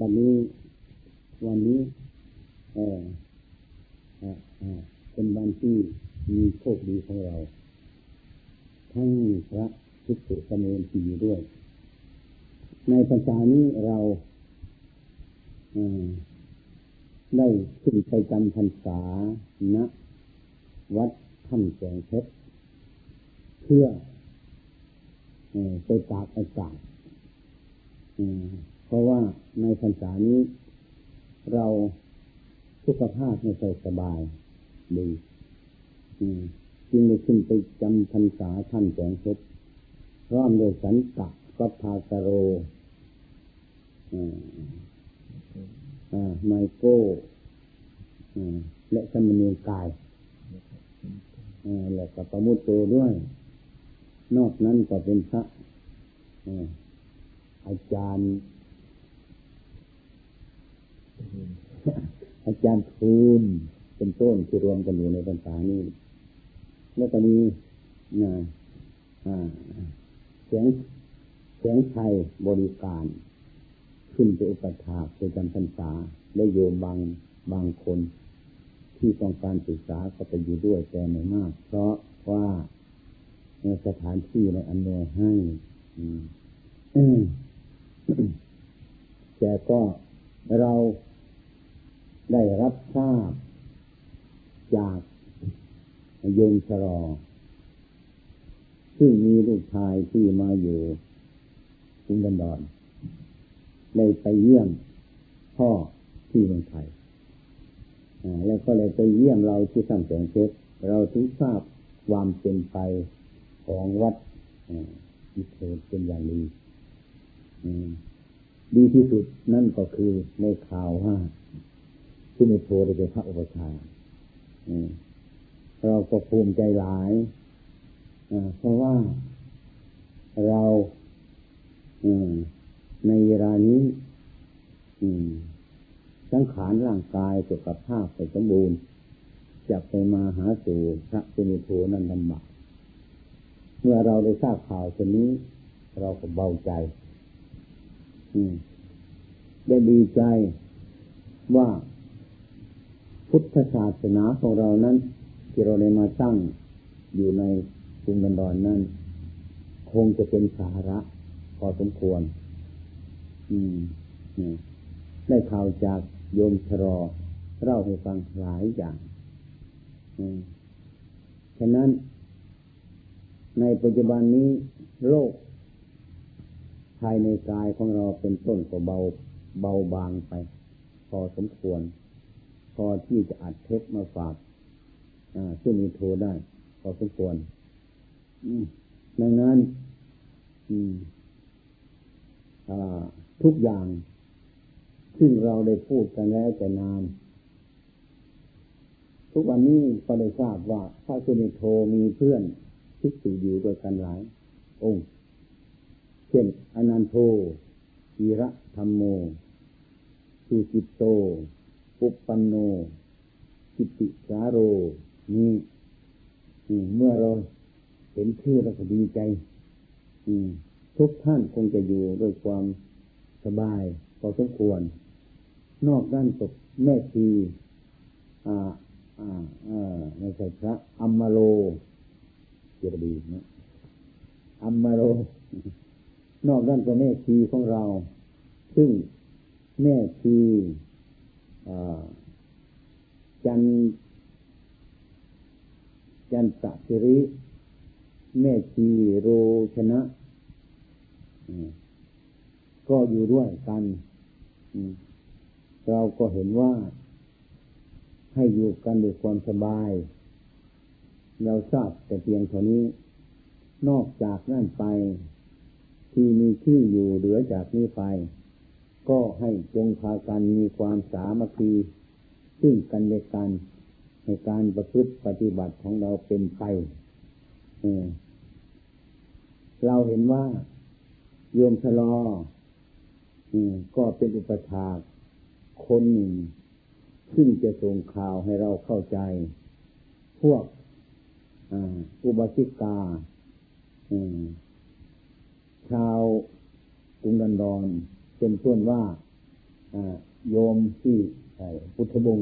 บัดนี้วันนี้เออเป็นวันที่มีโชคดีของเรา ทั้งพระภิกษุสมณีอยู่ด้วย ในภาษานี้เราได้ขึ้นไปจำพรรษาณวัดถ้ำแสงเพชรเพื่อไปตากอากาศ เพราะว่าในพรรษานี้ เราสุขภาพไม่ค่อยสบายดีจึงได้ขึ้นไปจำพรรษาท่านแสงเพชรร่วมโดยสันตะกัพาสโรไมโก้และสมณีกายแล้วก็ประมุตโตด้วย นอกนั้นก็เป็นพระอาจารย์ อาจารย์ทูลเป็นต้นที่รวมกันอยู่ในภาษานี้ แล้วก็มีเสียงเสียงไทยบริการ ขึ้นไปอุปถาไปจำพรรษาและโยมบางบางคน ที่ต้องการศึกษาก็ไปอยู่ด้วยแต่ไม่มาก เพราะว่าในสถานที่ในอันเนยให้แต่ก็เรา ได้รับทราบ จากโยมชรอ ซึ่งมีลูกชายที่มาอยู่กรุงดันดอนเลยไปเยี่ยมพ่อที่เมืองไทยแล้วก็เลยไปเยี่ยมเราที่สัมแสงเพชรเราถึงทราบความเป็นไปของวัดอิเทเป็นอย่างดีดีที่สุดนั่นก็คือในข่าวว่า ที่ในโทรได้เป็นพระอุปชาเราก็ภูมิใจหลายเพราะว่าเราในเวลานี้สังขารร่างกายสุขภาพสมบูรณ์จะไปมาหาสู่พระสุนิโทนั้นลำบากเมื่อเราได้ทราบข่าวเช่นนี้ เราก็เบาใจได้ดีใจว่า พุทธศาสนาของเรานั้น ที่เราได้มาตั้งอยู่ในกรุงดันดอนนั้น คงจะเป็นสาระพอสมควร อืมได้ข่าวจากโยมชรอเล่าให้ฟังหลายอย่างฉะนั้น ในปัจจุบันนี้โรคภายในกายของเราเป็นต้นก็เบาเบาบางไป พอสมควร พอที่จะอัดเทปมาฝากซึ่งมีโทรได้พอสมควรดังนั้นทุกอย่าง ซึ่งเราได้พูดกันแล้วแต่นาน ทุกวันนี้ก็ได้ทราบว่าพระสุนิโทมีเพื่อนทิ่สูอยู่ด้วยกันหลาย องค์ เช่น อนันโทอีระธรรมโมสุจิตโต ปุปปันโนกิติสาโรนี่เมื่อเราเห็นชื่อเราก็ดีใจทุกท่านคงจะอยู่ด้วยความสบายพอสมควร นอกด้านตกแม่ชีอ่าอ่าอ่าในใช่พระอัมมาโลเจดีนะอัมมาโล นอกด้านก็แม่ชีของเรา ซึ่งแม่ชี จันจันตะสิริ แม่ชีโรชนะก็อยู่ด้วยกันเราก็เห็นว่า ให้อยู่กันด้วยความสบาย เราทราบแต่เพียงเท่านี้ นอกจากนั่นไป ที่มีชื่ออยู่เหลือจากนี้ไป ก็ให้จงพากันมีความสามัคคีซึ่งกันและกันในการประพฤติปฏิบัติของเราเป็นไปเราเห็นว่าโยมชะลอก็เป็นอุปถากคนหนึ่ง ซึ่งจะส่งข่าวให้เราเข้าใจ พวกอุบาสิกาชาวกรุงดันดอน เป็นต้นว่าโยมที่พุทธบง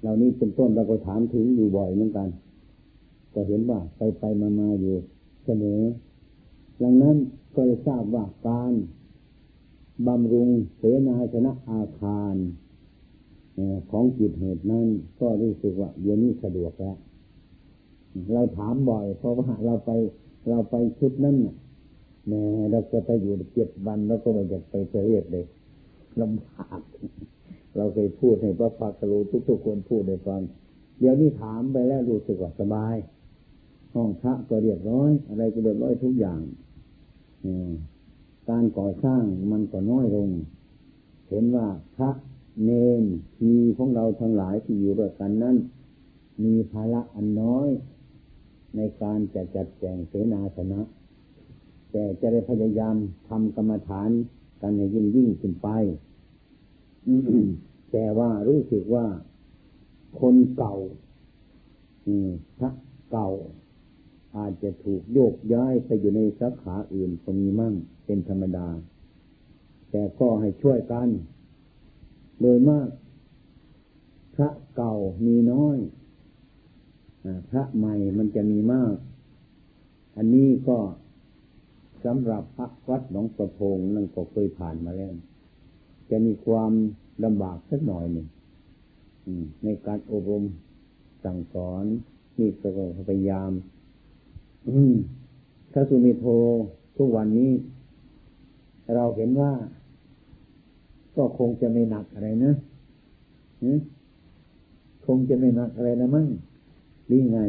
เหล่านี้เป็นต้นเราก็ถามถึงอยู่บ่อยเหมือนกัน ก็เห็นว่าไปไปมามาอยู่เสมอดังนั้นก็จะทราบว่าการบำรุงเสนาชนะอาคารของจิตเหตุนั้น ก็รู้สึกว่าเดี๋ยวนี้สะดวกแล้วเราถามบ่อย เพราะว่าเราไปเราไปชุดนั้น แม่เราจะไปอยู่เจ็ดวันแล้วก็ไม่อยากไปเรียดเลยลำบากเราเคยพูดให้พระพักรูทุกๆคนพูดในฟังเดี๋ยวนี้ถามไปแล้วรู้สึกว่าสบาย ห้องพระก็เรียบร้อย อะไรก็เรียบร้อยทุกอย่างการก่อสร้างมันก็น้อยลง เห็นว่าพระเนนทีของเราทั้งหลายที่อยู่ด้วยกันนั้น มีภาระอันน้อย ในการจะจัดแจงเสนาสนะ แต่จะได้พยายามทำกรรมฐานกันให้ยิ่งยิ่งขึ้นไป แต่ว่ารู้สึกว่าคนเก่าพระเก่า อาจจะถูกโยกย้ายไปอยู่ในสาขาอื่นก็มีมั่งเป็นธรรมดา แต่ก็ให้ช่วยกัน โดยมาก พระเก่ามีน้อยพระใหม่มันจะมีมาก อันนี้ก็ สำหรับพระวัดหนองประพงนั่นก็เคยผ่านมาแล้ว จะมีความลำบากสักหน่อยหนึ่งในการอบรมสั่งสอนนี่ก็พยายามถ้าสุนิโททุกวันนี้ เราเห็นว่า ก็คงจะไม่หนักอะไรนะคงจะไม่หนักอะไรนะมั้งนี่ไง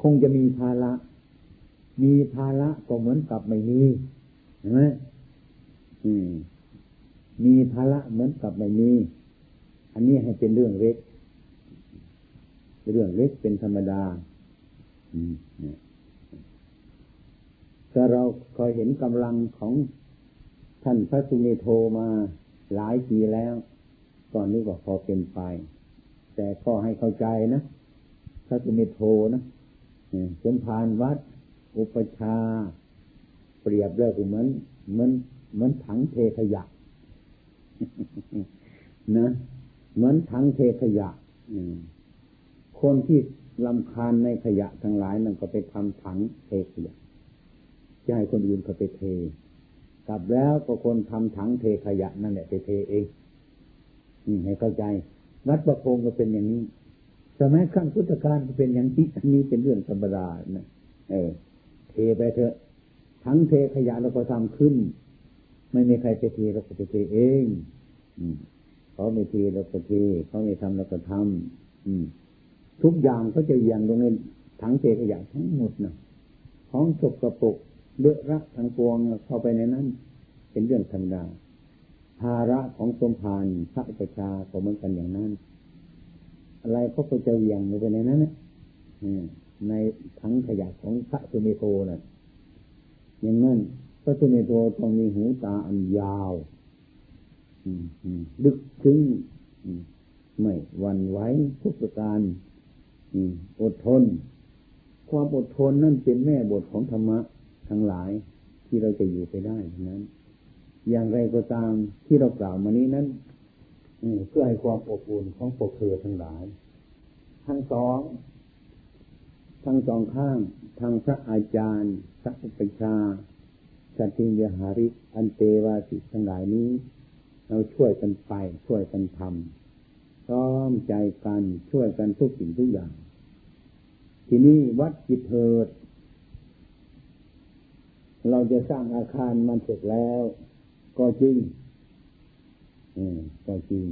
คงจะมีภาระ มีภาระก็เหมือนกับไม่มีเห็นไหมมีภาระเหมือนกับไม่มี อันนี้ให้เป็นเรื่องเล็ก เรื่องเล็กเป็นธรรมดาถ้าเราคอยเห็นกำลังของท่านพระสุเมโทมาหลายปีแล้ว ตอนนี้ก็พอเป็นไป แต่ก็ให้เข้าใจนะพระสุเมโทนะ สมภารวัด อุปชา เปรียบเลิกเหมือนเหมือนเหมือนถังเทขยะนะเหมือนถังเทขยะคนที่ลำคาญในขยะทั้งหลายนั่นก็ไปทำถังเทขยะจะให้คนอื่นเขาไปเท กลับแล้วก็คนทำถังเทขยะนั่นแหละไปเทเองให้เข้าใจ วัดประพงก็เป็นอย่างนี้ สมัยขั้งพุทธกาลเป็นอย่างนี้อันนี้เป็นเรื่องธรรมดานะเออ เทไปเถอะถังเทขยะเราก็ทำขึ้น ไม่มีใครจะเทเราก็จะทีเองเขาไม่ทีเราก็เทเขาไม่ทำเราก็ทำทุกอย่างเขาจะอย่างลงในถังเทขยะทั้งหมดนะของสกรปรกเลือรักทั้งปวงเข้าไปในนั้น เป็นเรื่องธรรมดาภาระของสมภารพระประชาก็เหมือนกันอย่างนั้น อะไรเขาก็จะเวียงลงไปในนั้นนะในถังขยะของพระสุเมโทนะ่ะอย่างนั้นพระสุเมโทต้องมีหูตาอันยาวลึกซึ้งไม่หวั่นไหวทุกประการอดทน ความอดทนนั่นเป็นแม่บทของธรรมะทั้งหลายที่เราจะอยู่ไปได้นั้น อย่างไรก็ตามที่เรากล่าวมานี้นั้น เพื่อให้ความอบอุ่นของปกเครือทั้งหลาย ทั้งสอง ทั้งสองข้างทางพระอาจารย์พระอุปชาสัติยหาริอันเตวาสิทั้งหลายนี้ เราช่วยกันไป ช่วยกันทำพร้อมใจกันช่วยกันทุกสิ่งทุกอย่าง ที่นี้วัดจิตเถิด เราจะสร้างอาคารมันเสร็จแล้ว ก็จริง อืมก็จริง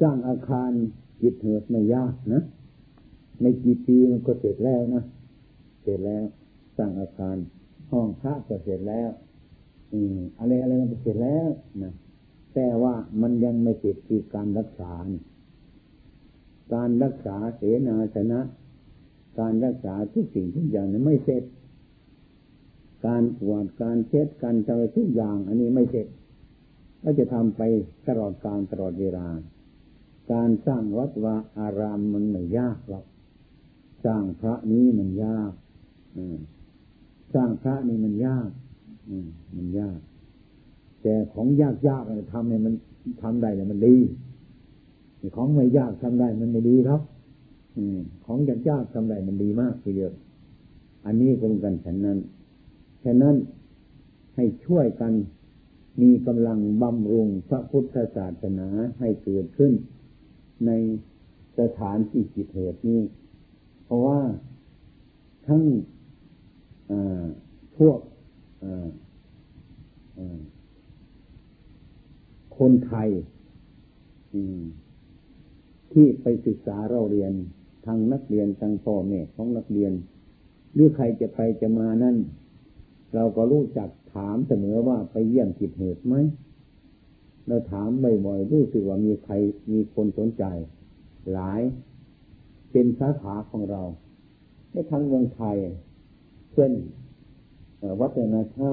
สร้างอาคารจิตเถิดไม่ยากนะในกี่ปีมันก็เสร็จแล้วนะเสร็จแล้ว สร้างอาคาร ห้องพระก็เสร็จแล้ว อืมอะไรอะไรมันเสร็จแล้วนะแต่ว่ามันยังไม่เสร็จคือการรักษา การรักษาเสนาสนะ การรักษาทุกสิ่งทุกอย่างนี้ไม่เสร็จ การปวดการเช็ดการทำทุกอย่าง อันนี้ไม่เสร็จ ก็จะทำไปตลอดการตลอดเวลา การสร้างวัดวาอารามมันไม่ยากหรอก สร้างพระนี้มันยากสร้างพระนี่มันยากมันยาก แต่ของยากยากทำให้มันทำได้เนี่ยมันดีของไม่ยากทำได้มันไม่ดีครับอืมของยากยากทำได้มันดีมากทีเดียวอันนี้ก็เหมือนกันฉะนั้นฉะนั้นให้ช่วยกัน มีกำลังบำรุงพระพุทธศาสนาให้เกิดขึ้น ในสถานที่จิตเหตุนี้ เพราะว่าทั้งพวกคนไทยที่ไปศึกษาเราเรียนทางนักเรียนทางพ่อแม่ของนักเรียน หรือใครจะไปจะมานั่น เราก็รู้จัก ถามเสมอว่าไปเยี่ยมจิตเหตุไหมเราถามบ่อยๆรู้สึกว่ามีใครมีคนสนใจ หลายเป็นสาขาของเรา ในทางเมืองไทยเช่นวัดนาชา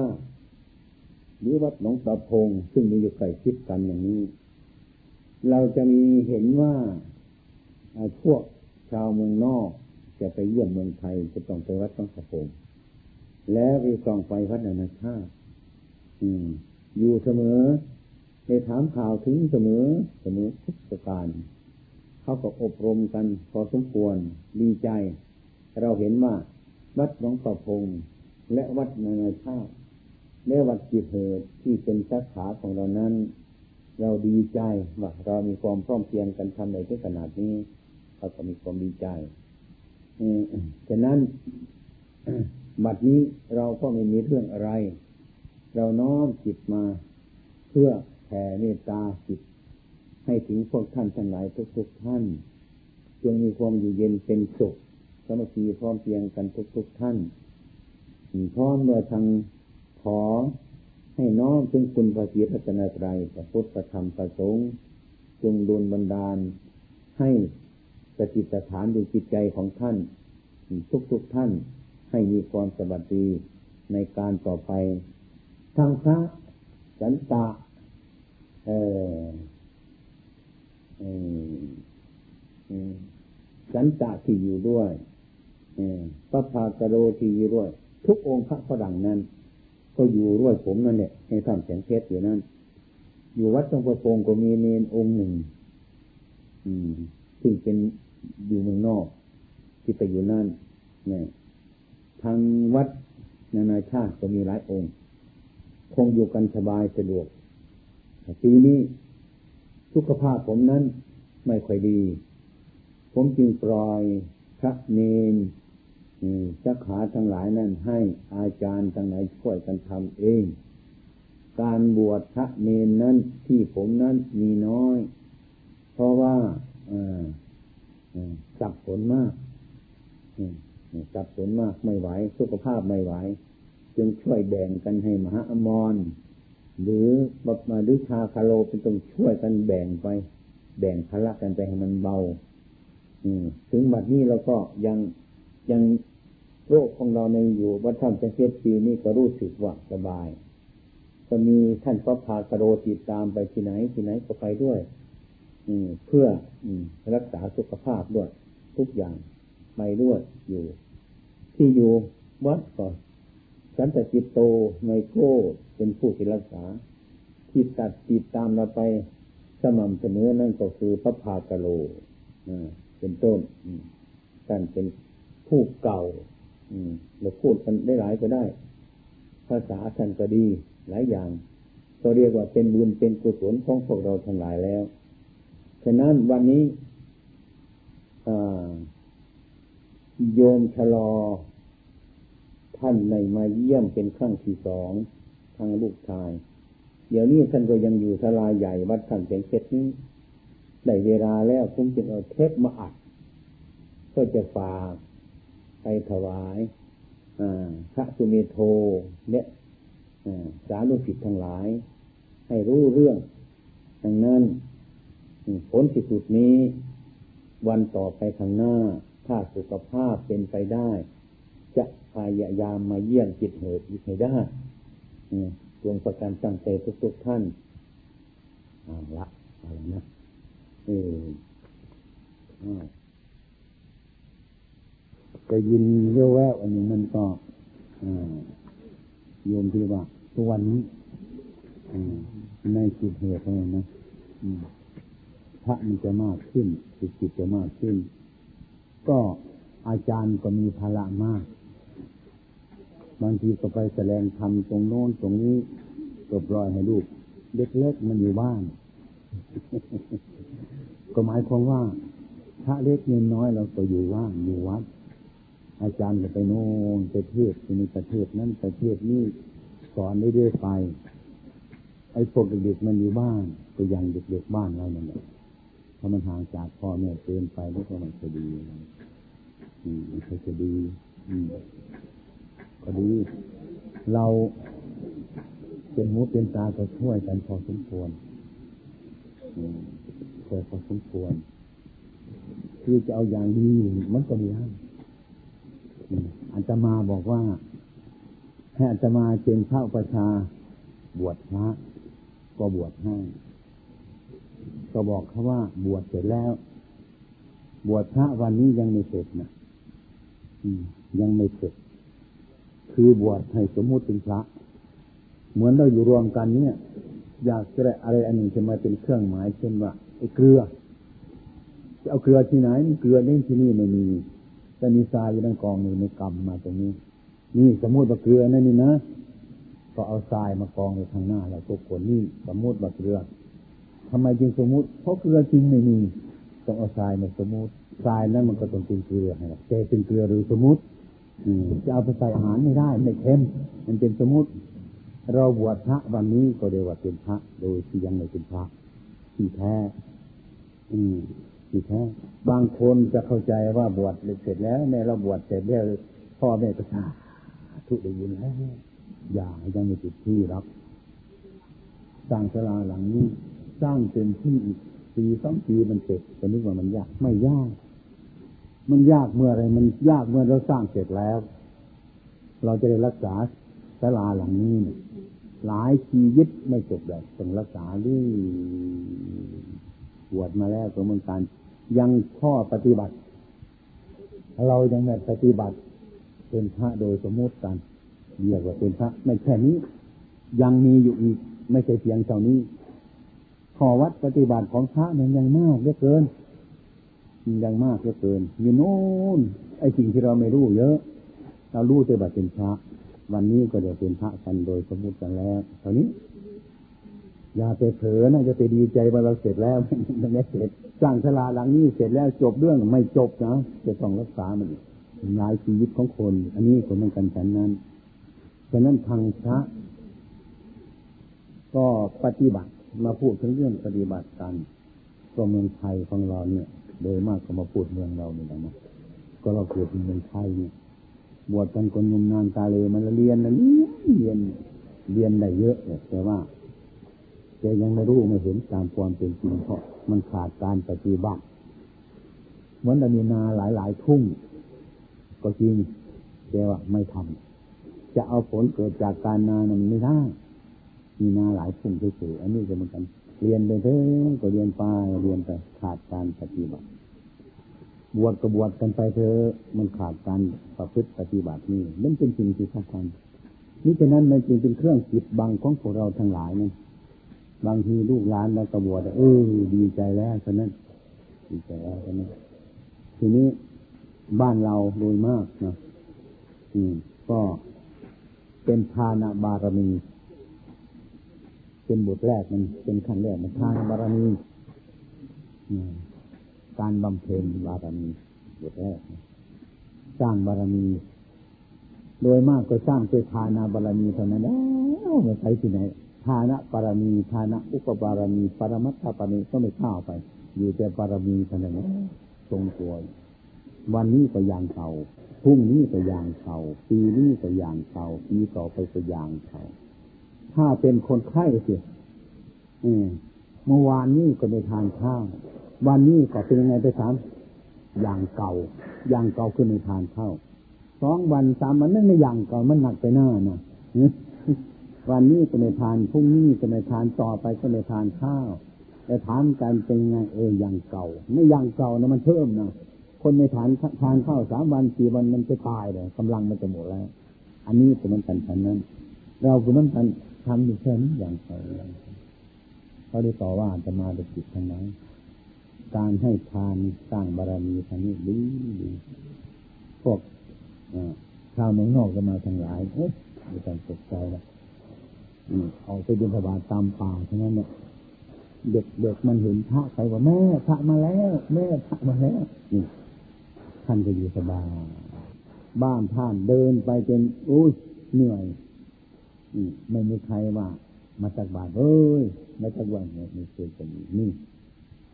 หรือวัดหนองตะพง ซึ่งมีอยู่ใกล้ชิดกันอย่างนี้ เราจะมีเห็นว่าพวกชาวเมืองนอก จะไปเยี่ยมเมืองไทยจะต้องไปวัดต้องสะพง แล้วไปส่องไปวัดนานาชาติอยู่เสมอในถามข่าวถึงเสมอเสมอทุกประการเขาก็อบรมกันพอสมควรดีใจ เราเห็นว่าวัดหนองประพงและวัดนานาชาติและวัดจิตเหตุที่เป็นสาขาของเรานั้น เราดีใจว่าเรามีความพร้อมเพียงกันทำในที่ขนาดนี้เขาก็มีความดีใจฉะนั้น บัดนี้เราก็ไม่มีเรื่องอะไร เราน้อมจิตมาเพื่อแผ่เมตตาจิต ให้ถึงพวกท่านทั้งหลายทุกๆท่านจงมีความอยู่เย็นเป็นสุขสมัคคีพร้อมเพียงกันทุกๆท่านพร้อมเมื่อทางขอให้น้อมถึงคุณพระศรีรัตนตรัยพระพุทธธรรมประสงค์จงดลบันดาล ให้สติสถานอยู่จิตใจของท่าน ทุกๆทท่าน ให้มีความสวัสดีในการต่อไปทางพระสันตะเออสันตะที่อยู่ด้วยพระพากโรที่อยู่ด้วย ทุกองค์พระฝรั่งนั้น ก็อยู่ด้วยผมนั่นแหละในท่ามแสงเพชรอยู่นั่นอยู่วัดตรงประโปงก็มีเนนองค์หนึ่ง อืมซึ่งเป็นอยู่เมืองนอก ที่ไปอยู่นั่นเนี่ย ทางวัดนานาชาติก็มีหลายองค์ คงอยู่กันสบายสะดวกปีนี้สุขภาพผมนั้นไม่ค่อยดี ผมจึงปล่อยพระเนนจักขาทั้งหลายนั้นให้อาจารย์ทั้งหลายช่วยกันทำเอง การบวชพระเนนนั้นที่ผมนั้นมีน้อย เพราะว่าสับสนมาก สับสนมากไม่ไหว สุขภาพไม่ไหว จึงช่วยแบ่งกันให้มหาอมร หรือบัมาดุชาคาโลเป็นต้องช่วยกันแบ่งไป แบ่งพละกันไปให้มันเบาถึงบัดนี้เราก็ยังยังโรคของเราในอยู่วัดท่านจะเทศปีนี้ก็รู้สึกว่าสบาย ก็มีท่านพระพากโรติดตามไปที่ไหนที่ไหนก็ไปด้วย อืเพื่ออรักษาสุขภาพด้วยทุกอย่างไปด้วยอยู่ ที่อยู่วัดก่อนสันตจิตโตไมโก้เป็นผู้ที่รักษา ที่ตัดติดตามเราไปสม่ำเสมอนั่นก็คือพระพากโลเป็นต้นท่านเป็นผู้เก่าเราพูดกันได้หลายก็ได้ ภาษาท่านก็ดีหลายอย่าง ก็เรียกว่าเป็นบุญเป็นกุศลของพวกเราทั้งหลายแล้ว ฉะนั้นวันนี้ โยมชะลอ ท่านในมาเยี่ยมเป็นครั้งที่สองทางลูกชาย เดี๋ยวนี้ท่านก็ยังอยู่สลาใหญ่วัดท่านเสียงเพชรนี้ได้เวลาแล้วผมจึงเอาเทปมาอัด ก็จะฝากไปถวายพระสุเมโทเนี่ยสาธุสิทธิ์ทั้งหลาย ให้รู้เรื่อง ดังนั้น ผลที่สุดนี้ วันต่อไปข้างหน้า ถ้าสุขภาพเป็นไปได้ จะพยายามมาเยี่ยมจิตเหตุอีกให้ได้ดวงประการตั้งใจทุกๆท่านเอาละอะไรนะเออจะยินเยอะแววอันนี้มันก็โยมที่ว่าตัววันนี้ในจิตเหตุนะพระมันจะมากขึ้นจิตจิตจะมากขึ้น ก็อาจารย์ก็มีภาระมาก บางทีก็ไปแสดงธรรมตรงโน้นตรงนี้ก็ปล่อยให้ลูกเล็กๆมันอยู่บ้าน ก็หมายความว่าพระเล็กเงินน้อยเราก็อยู่ว่างอยู่วัด อาจารย์ก็ไปโน่นไปเทศในประเทศนั้นประเทศนี้สอนได้เรื่อยไป ไอ้พวกเด็กๆมันอยู่บ้าน ก็ยังเด็กๆบ้านเราเนี่ย ถ้ามันห่างจากพ่อแม่เกินไปแล้วก็มันจะดีอืมมันจะดี อืมก็ดี เราเป็นมุดเป็นตาก็ช่วยกันพอสมควรช่วยพอสมควร คือจะเอาอย่างดีมันก็มีให้อาจจะมาบอกว่า ให้อาจจะมาเชิญเข้าประชา บวชพระก็บวชให้ ก็บอกเขาว่าบวชเสร็จแล้ว บวชพระวันนี้ยังไม่เสร็จนะยังไม่เสร็จ คือบวชให้สมมุติเป็นพระ เหมือนเราอยู่รวมกันเนี่ย อยากจะได้อะไรอันหนึ่งจะมาเป็นเครื่องหมายเช่นว่าไอ้เกลือจะเอาเกลือที่ไหนเกลือนี่นที่นี่ไม่มีแต่มีทรายอยู่ในกองอยู่ในกำมาตรงนี้ นี่สมมติว่าเกลือนั่นนี่นะก็เอาทรายมากองในทางหน้าเราทุกคนนี่สมมติว่าเกลือ ทำไมจึงสมมติ เพราะเกลือจริงไม่มี ต้องเอาทรายมาสมมติทรายนั้นมันก็ต้องเป็นเกลือนะแต่เป็นเกลือหรือสมมติจะเอาไปใส่อาหารไม่ได้ไม่เค็มมันเป็นสมมติ เราบวชพระวันนี้ก็เรียกว่าเป็นพระ โดยที่ยังไม่เป็นพระที่แท้ อืมที่แท้ บางคนจะเข้าใจว่าบวชเสร็จแล้วแม่เราบวชเสร็จแล้วพ่อแม่ก็สาธุได้ยินแล้วอย่ายังไม่ติดที่รับสร้างศาลาหลังนี้ สร้างเต็มที่อีกปีสองปีมันเสร็จก็นึกว่ามันยากไม่ยาก มันยากเมื่อไรมันยากเมื่อเราสร้างเสร็จแล้ว เราจะได้รักษาศาลาหลังนี้เนี่ยหลายชีวิตไม่จบแบบต้องรักษาเรื่อยบวชมาแล้วก็เหมือนกันยังข้อปฏิบัติ เรายังไม่ปฏิบัติ เป็นพระโดยสมมติกันเรียกว่าเป็นพระไม่แค่นี้ ยังมีอยู่อีก ไม่ใช่เพียงเท่านี้ ข้อวัดปฏิบัติของพระมันยังมากเหลือเกินยังมากเหลือเกิน อยู่โน่นไอ้สิ่งที่เราไม่รู้เยอะ เรารู้แต่บัตเป็นพระ วันนี้ก็เดี๋ยวเป็นพระกันโดยสมมติกันแล้วเท่านี้ อย่าไปเผลอนะจะไปดีใจว่าเราเสร็จแล้วมันไม่เสร็จสร้างศาลาหลังนี้เสร็จแล้วจบเรื่องไม่จบนะจะต้องรักษามันหลายชีวิตของคน อันนี้คนเหมือนกันฉันนั้นฉะนั้นทางพระ ก็ปฏิบัติ มาพูดถึงเรื่องปฏิบัติกันก็เมืองไทยของเราเนี่ย โดยมากก็มาพูดเมืองเราเนี่ยนะก็เราเกิดในเมืองไทยเนี่ยบวชกันคนงมนานตาเลมันเรียนนะเรียนเรียนได้เยอะแต่ว่าแต่ยังไม่รู้ไม่เห็นตามความเป็นจริงเพราะมันขาดการปฏิบัติเหมือนเรามีนาหลายหลายทุ่ง ก็จริงแต่ว่าไม่ทำจะเอาผลเกิดจากการนานั้นไม่ได้ มีนาหลายทุ่งเฉยๆอันนี้ก็เหมือนกัน เรียนไปเถอะก็เรียนไปเรียนไปขาดการปฏิบัติ บวชก็บวชกันไปเถอะมันขาดการประพฤติปฏิบัตินี่นั่นเป็นสิ่งที่สำคัญนี่ฉะนั้นมันจึงเป็นเครื่องจิตบังของพวกเราทั้งหลายนี่บางทีลูกหลานเรากระบวชเออดีใจแล้วฉะนั้นดีใจแล้วฉะนั้นทีนี้บ้านเราโดยมากนะอืมก็เป็นทานบารมี เป็นบทแรกมันเป็นขั้นแรกมันทานบารมีการบำเพ็ญบารมีบทแรกสร้างบารมี โดยมากก็สร้างด้วยทานาบารมีเท่านั้นแล้วไม่ไปที่ไหนทานะปารมีทานะอุปบารมีปรมัตถปารมีก็ไม่เข้าไป อยู่แต่ปารมีเท่านั้นทรงตัววันนี้ก็อย่างเก่าพรุ่งนี้ก็อย่างเก่าปีนี้ก็อย่างเก่าปีต่อไปก็อย่างเก่า ถ้าเป็นคนไข้สิเมื่อวานนี้ก็ไม่ทานข้าววันนี้ก็เป็นยังไงไปถามอย่างเก่า อย่างเก่าคือไม่ทานข้าวสองวันสามวันนั่นไม่อย่างเก่ามันหนักไปหน้านะวันนี้ก็ไม่ทานพรุ่งนี้ก็ไม่ทานต่อไปก็ไม่ทานข้าวแต่ถามกันเป็นไงเอออย่างเก่า ไม่อย่างเก่านะมันเพิ่มนะคนไม่ทานทานข้าวสามวันสี่วันมันจะตายเลยกำลังมันจะหมดแล้ว อันนี้เป็นมันกันฉันนั้น เราคือมันกัน ทำอยู่แค่นี้อย่างไรเขาได้ต่อว่าจะมาด้วยจิตทางไหนการให้ทานสร้างบารมีทางนี้ดีดีพวกชาวเมืองนอกจะมาทางหลายเอ๊ะมีการตกใจแล้วเอาไปบินสบาตามป่าเท่านั้นเนี่ยเด็กเด็กมันเห็นพระไปว่าแม่พระมาแล้ว แม่พระมาแล้วนี่ท่านก็อยู่สบายบ้านท่านเดินไปจนอุ้ยเหนื่อย ไม่มีใครว่า มาจากบ้านเอ้ยมาจากบ้านเนี่ยไม่เคยจะมีนี่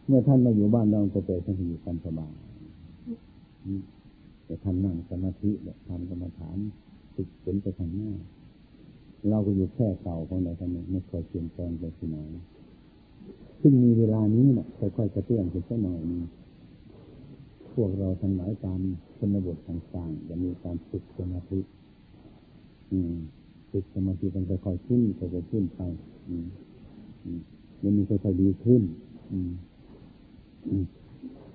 เมื่อท่านมาอยู่บ้านเราจะเจอท่านอยู่กันสบายแต่ท่านนั่งสมาธิแบบทำกรรมฐานติดเป็นไปทางหน้า เราก็อยู่แค่เก่าของเราท่านไม่เคยเปลี่ยนแปลงไปที่ไหนซึ่งมีเวลานี้นะค่อยๆกระเตื้องขึ้นสักหน่อยนึงพวกเราทั้งหลายตามชนบทต่างๆจะมีการฝึกสมาธิอืม ฝึกสมาธิมันค่อยๆขึ้นค่อยๆขึ้นไปมันมีค่อยๆดีขึ้น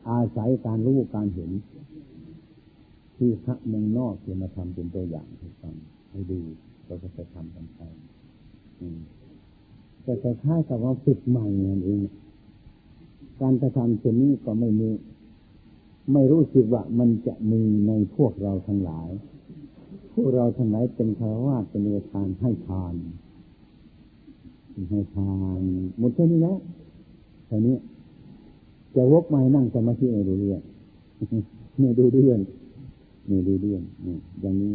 อาศัยการรู้การเห็น ที่พระเมืองนอกจะมาทำเป็นตัวอย่างให้ฟังให้ดูเราก็จะทำกันไปแต่คล้ายกับว่าฝึกใหม่นั่นเองการกระทำเช่นนี้ก็ไม่มี ไม่รู้สึกว่ามันจะมีในพวกเราทั้งหลาย พวกเราทั้งหลายเป็นคารวะเป็นเรือทานให้ทานให้ทานหมดแค่นี้แล้วทีนี้จะวกมานั่งสมาธิไม่ดูเรื่องไม่ดูเรื่องไม่ดูเรื่องนี่อย่างนี้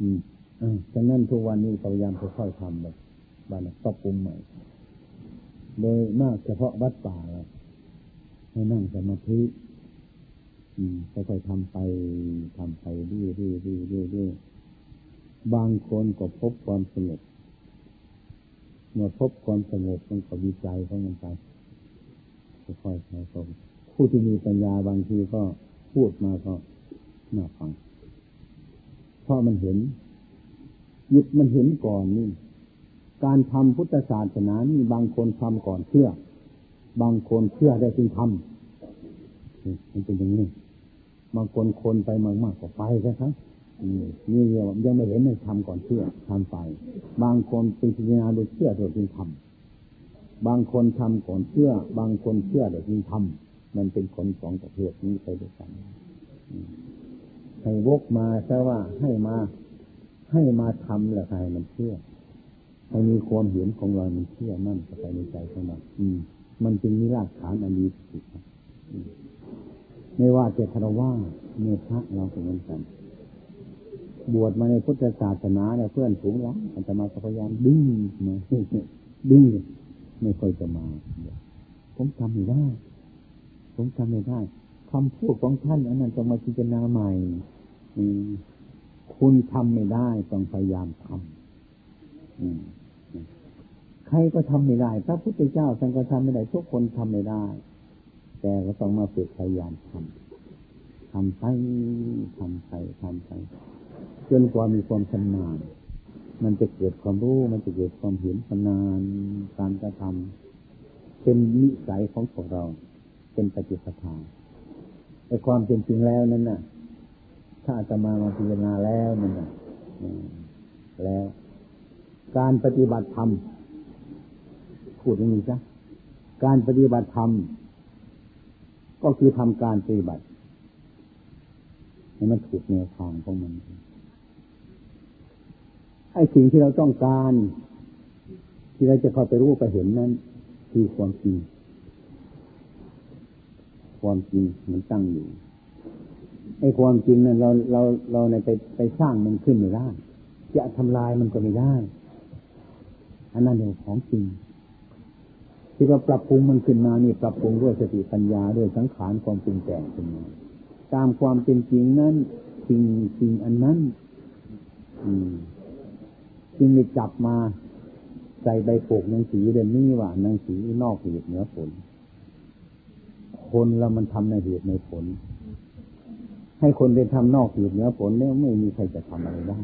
อืมอ่าฉะนั้นทุกวันนี้พยายามค่อยๆทำแบบบ้านปรับปรุงใหม่ โดยมากเฉพาะวัดป่าให้นั่งสมาธิ ค่อยๆทำไปทำไปเรื่อยๆเรื่อยๆบางคนก็พบความสงบเมื่อพบความสงบมันก็วิจัยของมันไปค่อยๆใช้คผู้ที่มีปัญญาบางทีก็พูดมาก็น่าฟังเพราะมันเห็นยึดมันเห็นก่อนนี่ การทำพุทธศาสนานี่บางคนทำก่อนเชื่อ บางคนเชื่อได้จึงทำมันเป็นอย่างนี้ บางคนคนไปมากมากกว่าไปใช่ไหมนี่เรียกว่ายังไม่เห็นเลยทำก่อนเชื่อทำไป บางคนเป็นพิจารณาโดยเชื่อโดยจึงทำบางคนทำก่อนเชื่อ บางคนเชื่อโดยจึงทำมันเป็นคนสองประเภทนี้ไปด้วยกันให้วกมาแค่ว่าให้มาให้มาทำแหละใครมันเชื่อให้มีความเห็นของเรา มันเชื่อมั่นเข้าไปในใจของเราอืม มันจึงมีรากฐานอันดีสุด ไม่ว่าจะคารวะเมื่อพระเราเหมือนกัน บวชมาในพุทธศาสนาเนี่ยเพื่อนฝูงเราอาจจะมาพยายามดึงมาดึงไม่ค่อยจะมา ผมทำไม่ได้ ผมทำไม่ได้คำพูดของท่านอันนั้นต้องมาพิจารณาใหม่คุณทำไม่ได้ต้องพยายามทำใครก็ทำไม่ได้พระพุทธเจ้าท่านก็ทำไม่ได้ทุกคนทำไม่ได้ แต่ก็ต้องมาฝึกพยายามทำทำไปทำไปทำไปจนกว่ามีความชำนาญมันจะเกิดความรู้ มันจะเกิดความเห็นชำนาญการกระทำเป็นนิสัยของพวกเรา เป็นปฏิปทาแต่ความเป็นจริงแล้วนั้นน่ะ ถ้าจะมามาพิจารณาแล้วนั่นน่ะแล้ว การปฏิบัติธรรมพูดอย่างนี้จ้ะการปฏิบัติธรรม ก็คือทำการปฏิบัติให้มันถูกแนวทางของมันไอ้สิ่งที่เราต้องการ ที่เราจะเข้าไปรู้ไปเห็นนั้น คือความจริง ความจริงมันตั้งอยู่ไอ้ความจริงนั้นเราเราเราในไปไปสร้างมันขึ้นไม่ได้จะทำลายมันก็ไม่ได้ อันนั้นเรื่องของจริง ที่เราปรับปรุงมันขึ้นมานี่ปรับปรุงด้วยสติปัญญาด้วยสังขารความปรุงแต่งขึ้นมาตามความเป็นจริงนั้นสิ่งสิ่งอันนั้นอืมจึงได้จับมาใส่ใบโปกหนังสือเดนนี่ว่านังสือนอกเหตุเหนือผล คนเรามันทำในเหตุในผล ให้คนไปทำนอกเหตุเหนือผลแล้วไม่มีใครจะทำอะไรได้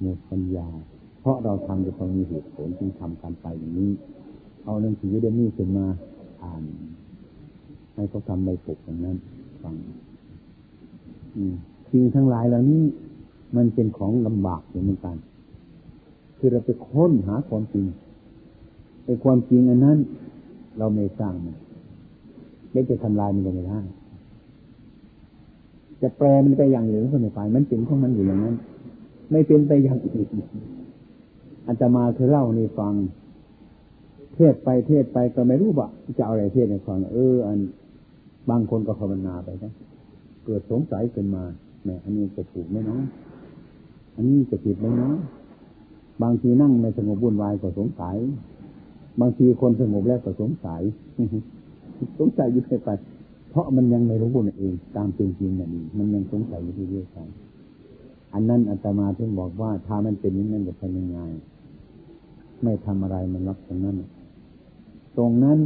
หมดปัญญา เพราะเราทำจะต้องมีเหตุผลจึงทำการไปอย่างนี้ เอาหนังสือเดมี่ขึ้นมาอ่าน ให้เขาทำใบปกอย่างนั้นฟังสิ่งทั้งหลายเหล่านี้มันเป็นของลำบากเหมือนกัน คือเราไปค้นหาความจริงไอ้ความจริงอันนั้น เราไม่สร้างมันไม่จะทำลายมันก็ไม่ได้จะแปลมันไปอย่างอื่นก็ไม่ไป มันเป็นของมันอยู่อย่างนั้น ไม่เป็นไปอย่างอื่นอาจมาเคยเล่าในฟัง เทศไปเทศไปก็ไม่รู้ว่าจะเอาอะไรเทศในฟังเออ อันบางคนก็ภาวนาไปนะเกิดสงสัยขึ้นมาแหมอันนี้จะถูกไหมเนาะอันนี้จะผิดไหมเนาะบางทีนั่งในสงบวุ่นวายก็สงสัย บางทีคนสงบแล้วก็สงสัยสงสัยอยู่ไปไปเพราะมันยังไม่รู้บุญเอง ตามเป็นจริงนั่นมันยังสงสัยอยู่ที่เรื่อยไปอันนั้นอาตมาถึงบอกว่าถ้ามันเป็นอย่างนั้นจะทำยังไงไม่ทำอะไรมันรักตรงนั้น ตรงนั้น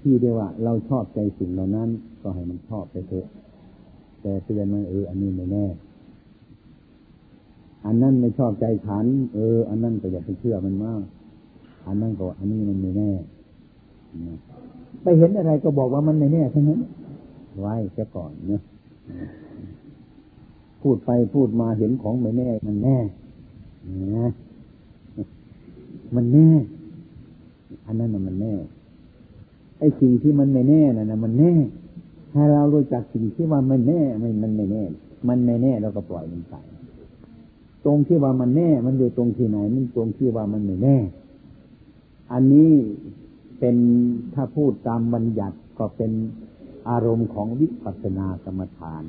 ที่เรียว่า เราชอบใจสิ่งเหล่านั้น ก็ให้มันชอบไปเถอะ แต่เตือนมันเอออันนี้ไม่แน่ อันนั้นไม่ชอบใจฉัน เออ อันนั้นก็อย่าไปเชื่อมันมาก อันนั้นก็อันนี้มันไม่แน่ไปเห็นอะไรก็บอกว่ามันไม่แน่ทั้งนั้นไว้แค่ก่อนเนะพูดไปพูดมาเห็นของไม่แน่ มันแน่นะมันแน่ อันนั้นมันแน่ ไอ้สิ่งที่มันไม่แน่น่ะนะมันแน่ ถ้าเรารู้จักสิ่งที่ว่ามันแน่มันมันไม่แน่ มันไม่แน่เราก็ปล่อยมันไปตรงที่ว่ามันแน่ มันอยู่ตรงที่ไหน มันตรงที่ว่ามันไม่แน่ อันนี้เป็นถ้าพูดตามบัญญัติก็เป็นอารมณ์ของวิปัสสนากรรมฐาน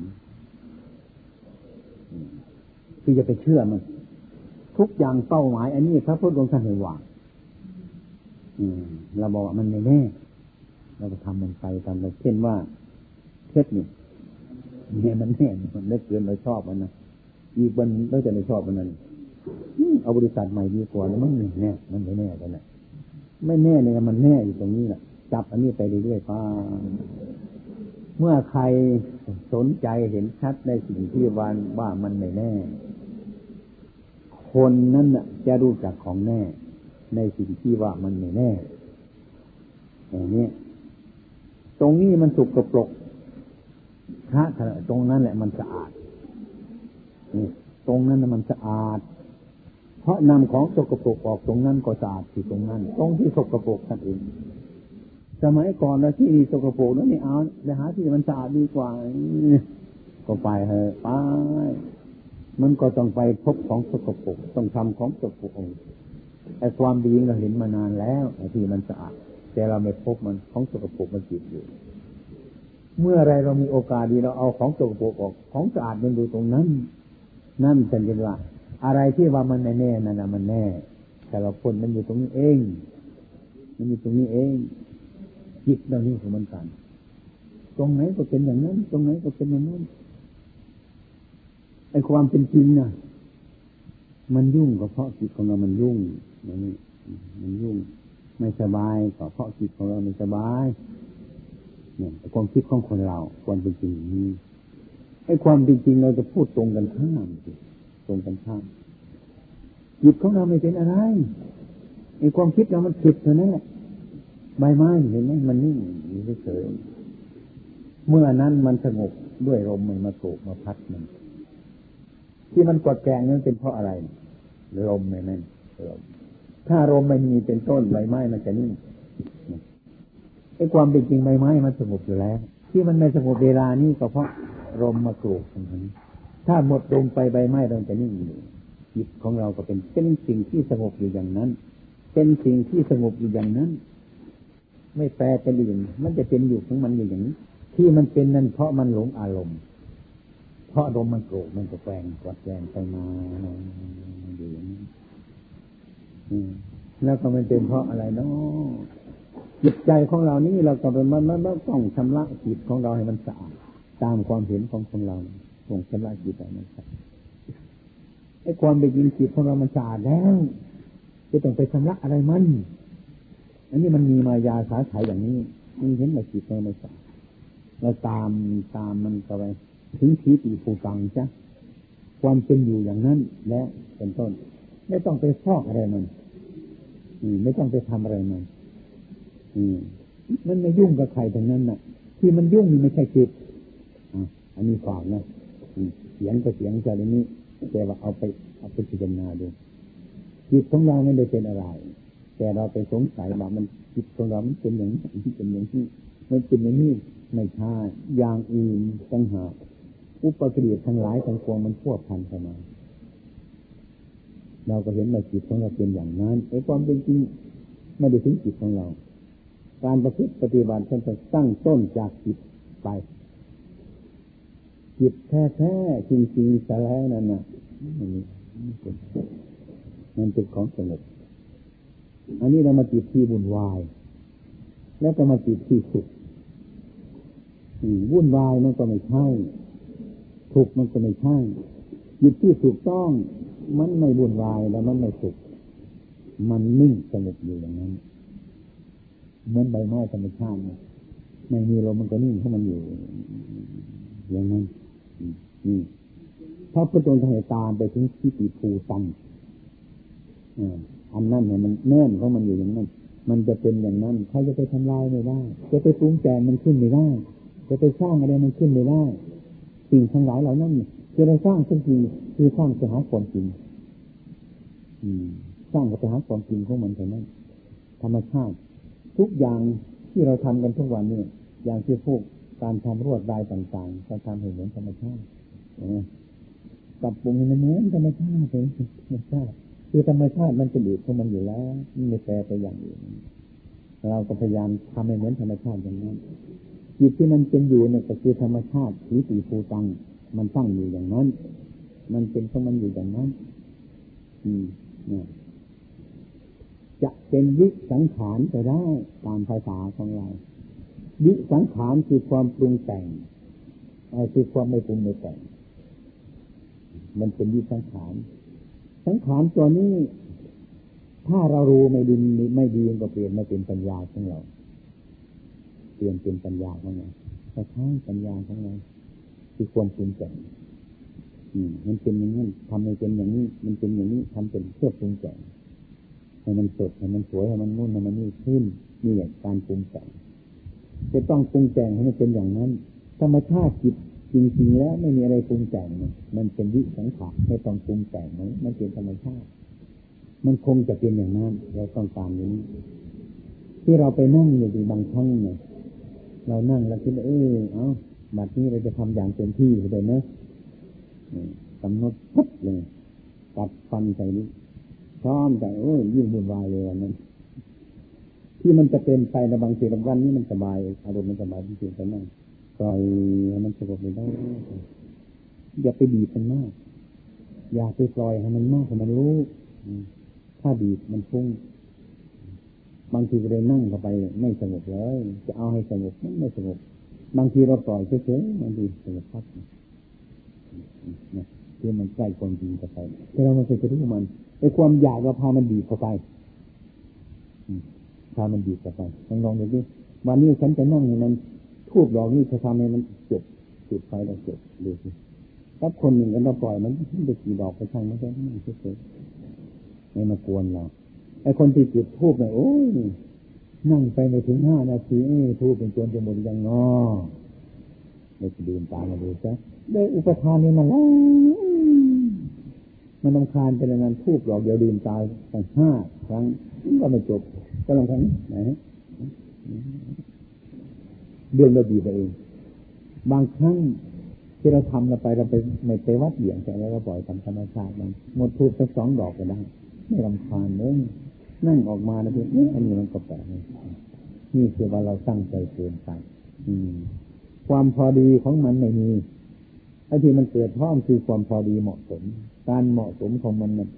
ที่จะไปเชื่อมัน ทุกอย่างเป้าหมาย อันนี้พระพุทธองค์ท่านให้วาง เราบอกว่ามันไม่แน่เราก็ทำมันไปตามไปเช่นว่าเทศนี่เนี่ยมันแน่มันเล็กเกินเราชอบมันนะอีกวันเราจะไม่ชอบมันนั่นเอาบริษัทใหม่ดีกว่าแล้วมั้งเนี่ยมันไม่แน่กันแหละไม่แน่เนี่ยมันแน่อยู่ตรงนี้แหละจับอันนี้ไปเรื่อยๆป้าเมื่อใครสนใจเห็นชัดในสิ่งที่วันว่ามันไม่แน่ คนนั้นจะรู้จักของแน่ ในสิ่งที่ว่ามันไม่แน่อย่างนี้ตรงนี้มันสุกกระปรกพระตรงนั้นแหละมันสะอาดนี่ตรงนั้นมันสะอาด เพราะนำของสกปรกออกตรงนั้นก็สะอาดที่ตรงนั้น ตรงที่สกปรกนั่นเองสมัยก่อนนะที่สกปรกนั้นไม่เอาไปหาที่มันสะอาดดีกว่าก็ไปเถอะไปมันก็ต้องไปพบของสกปรกต้องทำของสกปรก ไอ้ความดีเราเห็นมานานแล้วไอ้ที่มันสะอาดแต่เราไม่พบมันของสกปรกมันจิตอยู่ เมื่อไรเรามีโอกาสดีเราเอาของสกปรกออกของสะอาดมันดูตรงนั้น นั่นเป็นยังไงอะไรที่ว่ามันแน่นั่นนะมันแน่ แต่เราคนมันอยู่ตรงนี้เอง มันอยู่ตรงนี้เอง จิตเรานี่ของมันกันตรงไหนก็เป็นอย่างนั้น ตรงไหนก็เป็นอย่างนั้นไอ้ความเป็นจริงน่ะมันยุ่งก็เพราะจิตของเรามันยุ่ง มันมันยุ่งไม่สบายก็เพราะจิตของเราไม่สบาย เนี่ยความคิดของคนเราความเป็นจริงนี้ไอ้ความเป็นจริงเราจะพูดตรงกันข้ามตรงกันข้ามจิตของเราไม่เป็นอะไรไอ้ความคิดเรามันผิดเท่านั้นแหละใบไม้เห็นไหมมันนิ่งอยู่เฉยเมื่อนั้นมันสงบด้วยลมมันมาโกกมาพัดมันที่มันกดแกงนั้นเป็นเพราะอะไรลมไม่แน่นลม ถ้าลมไม่มีเป็นต้นใบไม้มันจะนิ่งไอ้ความเป็นจริงใบไม้มันสงบอยู่แล้ว ที่มันไม่สงบเวลานี้ก็เพราะลมมาโกกตรงนี้ถ้าหมดลมไปใบไม้เราจะนิ่งอยู่จิตของเราก็เป็นเป็นสิ่งที่สงบอยู่อย่างนั้น เป็นสิ่งที่สงบอยู่อย่างนั้น ไม่แปรไปอื่นมันจะเป็นอยู่ของมันอยู่อย่างนี้ ที่มันเป็นนั่นเพราะมันหลงอารมณ์ เพราะอารมมันโกรธมันก็แปลงกดแปลงไปมาอยู่อย่างนี้ แล้วก็มันเป็นเพราะอะไรเนาะจิตใจของเรานี่เราก็เป็นมันมันต้องชำระจิตของเราให้มันสะอาดตามความเห็นของคนเราส่งชำระจิตใจมันสะอาดไอ้ความเป็นจริงจิตของเรามันสะอาดแล้วจะต้องไปชำระอะไรมันอันนี้มันมีมายาสาขายอย่างนี้มันเห็นว่าจิตเราไม่สะอาดเราตามตามมันก็ไปถึงทีปีผูตังจ้ะความเป็นอยู่อย่างนั้นและเป็นต้น ไม่ต้องไปฟอกอะไรมัน ไม่ต้องไปทำอะไรมันมันไม่ยุ่งกับใครทั้งนั้นน่ะ ที่มันยุ่งนี่ไม่ใช่จิตอันนี้ฝากนะเสียงก็เสียงจะนี้แต่ว่าเอาไปเอาไปพิจารณาดูจิตของเราไม่ได้เป็นอะไร แต่เราไปสงสัยว่ามันจิตของเรามันเป็นอย่างนี้เป็นอย่างนี้มันเป็นอย่างนี้ไม่ใช่อย่างอื่นตั้งหากอุปกริยทั้งหลายทั้งปวงมันพวกพันเข้ามา เราก็เห็นว่าจิตของเราเป็นอย่างนั้นไอ้ความเป็นจริงไม่ได้ถึงจิตของเรา การประพฤติปฏิบัติท่านจะตั้งต้นจากจิตไป จิตแท้ๆจริงๆแต่แล้วนั่นน่ะมันเป็นของสงบอันนี้เรามาจิตที่บุญวาย แล้วก็มาจิตที่สุขวุ่นวายมันก็ไม่ใช่ทุกมันก็ไม่ใช่จิตที่ถูกต้อง มันไม่วุ่นวายแล้วมันไม่สุขมันนิ่งสงบอยู่อย่างนั้นเหมือนใบไม้ธรรมชาติไม่มีลมมันก็นิ่งของมันอยู่ อย่างนั้นนี่พระพุทธองค์ให้ตามไปถึงที่ติภูตังอันนั้นเนี่ยมันแน่นของมันอยู่อย่างนั้น มันจะเป็นอย่างนั้นเขาจะไปทำลายไม่ได้ จะไปปรุงแต่งมันขึ้นไม่ได้ จะไปสร้างอะไรมันขึ้นไม่ได้ สิ่งทั้งหลายเหล่านั้นจะได้สร้างสักทีคือสร้างจะหาความจริง สร้างจะหาความจริงของมันแต่านั้นธรรมชาติทุกอย่างที่เราทำกันทุกวันเนี่ยอย่างที่พวกการทำรวดลายต่างๆการทำให้เหมือนธรรมชาติปรับปรุงให้มันเหมือนธรรมชาติเป็นธรรมชาติคือธรรมชาติมันเป็นอยู่ของมันอยู่แล้วไม่แปรไปอย่างอื่นเราก็พยายามทำให้เหมือนธรรมชาติอย่างนั้นจิตที่มันเป็นอยู่เนี่ยก็คือธรรมชาติวิติภูตัง มันตั้งอยู่อย่างนั้น มันเป็นของมันอยู่อย่างนั้น อืม จะเป็นวิสังขารก็ได้ตามภาษาของเรา วิสังขารคือความปรุงแต่งคือความไม่ปรุงไม่แต่ง มันเป็นวิสังขาร สังขารตัวนี้ ถ้าเรารู้ไม่ดีไม่ดีก็เปลี่ยนมาเป็นปัญญาของเรา เปลี่ยนเป็นปัญญาของเราแต่ท้ายปัญญาของเราคือความปรุงแต่ง มันเป็นอย่างนี้ทำให้เป็นอย่างนี้ มันเป็นอย่างนี้ทำเป็นเพื่อปรุงแต่งให้มันสดให้มันสวยให้มันนุ่นให้มันนี่ขึ้นนี่แหละการปรุงแต่งจะต้องปรุงแต่งให้มันเป็นอย่างนั้น ธรรมชาติจิตจริงๆแล้วไม่มีอะไรปรุงแต่งมันเป็นวิสังขารไม่ต้องปรุงแต่งมันมันเป็นธรรมชาติ มันคงจะเป็นอย่างนั้นเราต้องการอย่างนี้ ที่เราไปนั่งอยู่ดีบางครั้งเนี่ยเรานั่งแล้วคิดเออเอาบัดนี้เราจะทำอย่างเต็มที่เลยนะ กำหนดปุ๊บเลยตัดฟันใส่นี้พร้อมแต่โอ้ยยิ่งบุญวายเลยวันนั้นที่มันจะเป็นไปในบางทีบางวันนี้มันสบายอารมณ์มันสบายจริงๆแต่นั่งล่อยให้มันสงบไปได้อย่าไปบีบมันมาก อย่าไปปล่อยให้มันมากให้มันรู้ถ้าบีบมันฟุ้งบางทีเรานั่งเข้าไปไม่สงบเลยจะเอาให้สงบไม่สงบบางทีเราปล่อยเฉยๆบางทีสงบพักนะ คือมันใกล้ความจริงเข้าไปแต่เราไม่เคยจะรู้มันไอ้ความอยากเราพามันบีเข้าไปพามันบีเข้าไปลองลองดูดิวันนี้ฉันจะนั่งให้มันทูบดอกนี้จะทำให้มันจบจุดไฟแล้วจบดูสิถ้าคนหนึ่งกันเราปล่อยมันจะกี่ดอกไปช่างไม่ได้ไม่เฉยๆไม่มากวนเราไอ้คนที่จุดทูบเนี่ยโอ้ยนั่งไปไม่ถึงห้านาทีทูบเป็นจนจะหมดยังงอไม่จะดื่มตามมาดูซะ ได้อุปทานนี่มันแล้วมันนำคาญเป็นงานทูบดอกเดียวดื่มตายตั้งห้าครั้งก็ไม่จบก็ลองครั้งไหนเรื่องเราดีไปเอง บางครั้งที่เราทำเราไปเราไปไม่ไปวัดเหยียงแต่เราปล่อยตามธรรมชาติมันหมดทูบสักสองดอกก็ได้ ไม่ลำคาญเลยนั่งออกมาแล้วเพื่อนอันนี้มันก็แปลกนี่คือว่าเราตั้งใจเกินไปความพอดีของมันไม่มี ไอ้ที่มันเกิดพร้อมคือความพอดีเหมาะสม การเหมาะสมของมันมัน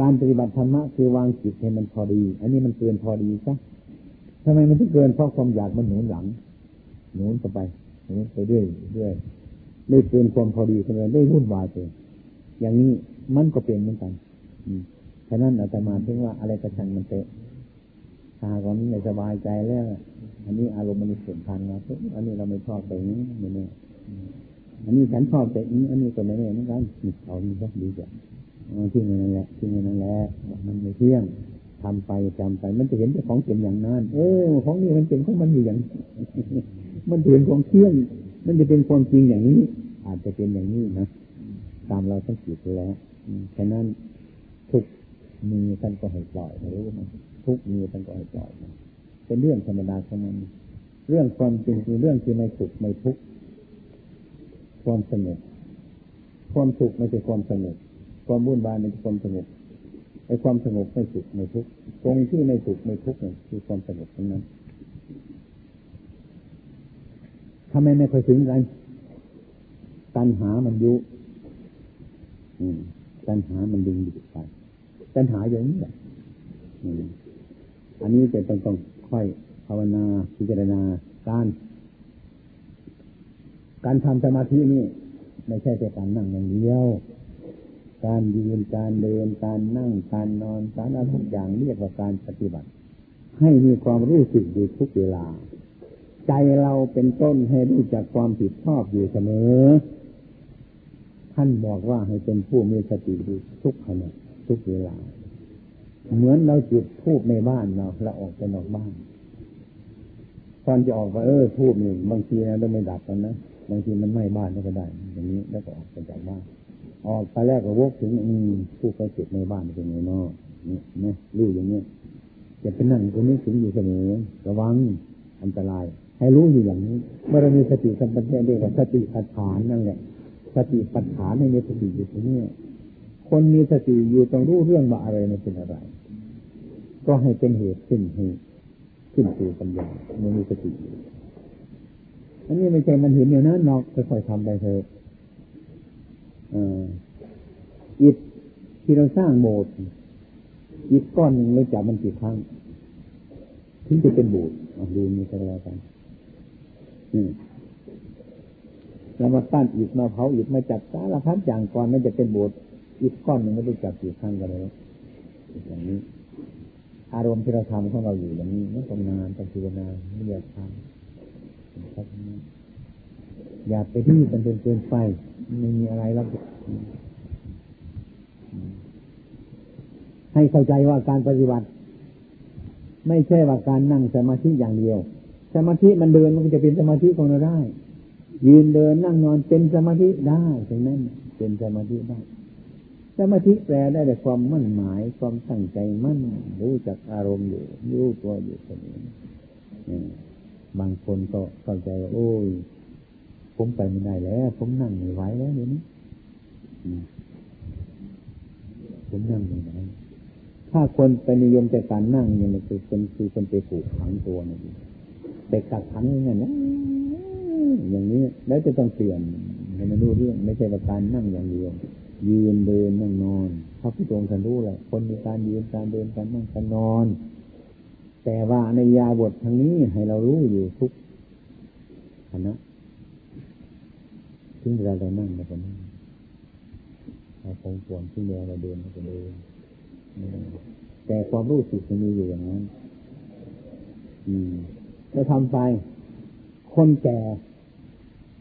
การปฏิบัติธรรมะคือวางจิตให้มันพอดี อันนี้มันเกินพอดีซะทำไมมันถึงเกินเพราะความอยากมันหนุนหลัง หนุนต่อไปหนุนไปเรื่อยเรื่อยได้เกินความพอดีทำไมได้วุ่นวายไปอย่างนี้มันก็เป็นเหมือนกัน อืมฉะนั้นอาตมาถึงว่าอะไรกระชังมันเตะตาก่อนนี้สบายใจแล้ว อันนี้อารมณ์มันเสื่อมพันเราอันนี้เราไม่ชอบแต่นี้ไม่เนี่ย อันนี้ฉันชอบแต่นี้อันนี้ก็ไม่เนี่ยเหมือนกันเอาดีก็ดีจ้ะที่นั่นแหละที่นั่นแหละมันไม่เที่ยงทำไปจำไป มันจะเห็นแต่ของเป็นอย่างนั้น เออ ของนี้มันเป็นของมันอยู่อย่างมันเห็นของเที่ยง มันจะเป็นความจริงอย่างนี้ อาจจะเป็นอย่างนี้นะตามเราต้องคิดแล้วแค่นั้นทุกมีท่านก็ให้ปล่อยรู้ไหมทุกมีท่านก็ให้ปล่อยเป็นเรื่องธรรมดาของมันเรื่องความจริงคือเรื่องที่ไม่สุขไม่ทุกข์ ความสงบความสุขไม่ใช่ความสงบความวุ่นวายไม่ใช่ความสงบไอ้ความสงบไม่สุขไม่ทุกข์ตรงที่ไม่สุขไม่ทุกข์เนี่ยคือความสงบทั้งนั้นทำไมไม่ค่อยถึงกันตัณหามันยุตัณหามันดึงดูดไปตัณหาอย่างนี้แหละอันนี้จะต้องต้องค่อยภาวนาพิจารณาการ การทำสมาธินี่ไม่ใช่แต่การนั่งอย่างเดียว การยืน การเดิน การนั่ง การนอนสารทุกอย่างเรียกว่าการปฏิบัติ ให้มีความรู้สึกอยู่ทุกเวลา ใจเราเป็นต้นให้รู้จักความผิดชอบอยู่เสมอ ท่านบอกว่าให้เป็นผู้มีสติอยู่ทุกขณะทุกเวลา เหมือนเราจุดทูบในบ้านเราเราออกไปนอกบ้านตอนจะออกไปเออทูบนี่บางทีนะเราไม่ดับกันนะ บางทีมันไหม้บ้านก็ได้ อย่างนี้แล้วก็ออกไปจากบ้านออกไปแรกก็วกถึงอืมผู้เขาเก็บในบ้านเป็นไงเนาะนี่นะรู้อย่างนี้จะเป็นนั่งตรงนี้ถึงอยู่เสมอระวังอันตราย ให้รู้อยู่อย่างนี้ เมื่อเรามีสติสัมปชัญญะเรียกว่าสติปัฏฐานนั่นแหละ สติปัฏฐานในมีสติอยู่ตรงนี้คนมีสติอยู่ต้องรู้เรื่องว่าอะไรมันเป็นอะไร ก็ให้เป็นเหตุขึ้นให้ขึ้นสู่ปัญญาเมื่อมีสติอยู่ อันนี้ไม่ใช่มันเห็นอย่างนั้นนอกค่อยๆทำไปเถอะอิฐที่เราสร้างโบสถ์อิฐก้อนหนึ่งเราจับมันกี่ครั้งถึงจะเป็นโบสถ์ดูมีอะไรกันเรามาปั้นอิฐมาเผาอิฐมาจับสารพัดอย่างก่อนมันจะเป็นโบสถ์อิฐก้อนหนึ่งไม่ได้จับกี่ครั้งกันเลยอย่างนี้ อารมณ์ที่เราทำของเราอยู่อย่างนี้ไม่ต้องนานต้องพิจารณาไม่อยากทำ อย่าไปที่มันเป็นเกินไปไม่มีอะไรแล้วให้เข้าใจว่าการปฏิบัติ ไม่ใช่ว่าการนั่งสมาธิอย่างเดียว สมาธิมันเดินมันจะเป็นสมาธิของเราได้ ยืนเดินนั่งนอนเป็นสมาธิได้ถึงนั้นเป็นสมาธิได้สมาธิแปลได้แต่ความมั่นหมายความตั้งใจมั่นรู้จักอารมณ์อยู่รู้ตัวอยู่เสมอ บางคนก็เข้าใจว่าโอ้ย ผมไปไม่ได้แล้ว ผมนั่งไม่ไหวแล้วเดี๋ยวนี้ผมนั่งไม่ได้ถ้าคนไปนิยมแต่การนั่งเนี่ยมันคือคนคือคนไปผูกขังตัวนี่ไปกักขังอย่างนี้นะอย่างนี้แล้วจะต้องเปลี่ยนให้มันรู้เรื่อง ไม่ใช่ว่าการนั่งอย่างเดียว ยืนเดินนั่งนอนพระพุทธองค์ท่านรู้แหละคนมีการยืนการเดินการนั่งการนอน แต่ว่าในยาบททางนี้ให้เรารู้อยู่ทุกขณะถึงเวลาเรานั่งเราก็นั่งเราคงควรที่เวลาเราเดินเราก็เดินแต่ความรู้สึกมันมีอยู่อย่างนั้น อืมเราทำไป คนแก่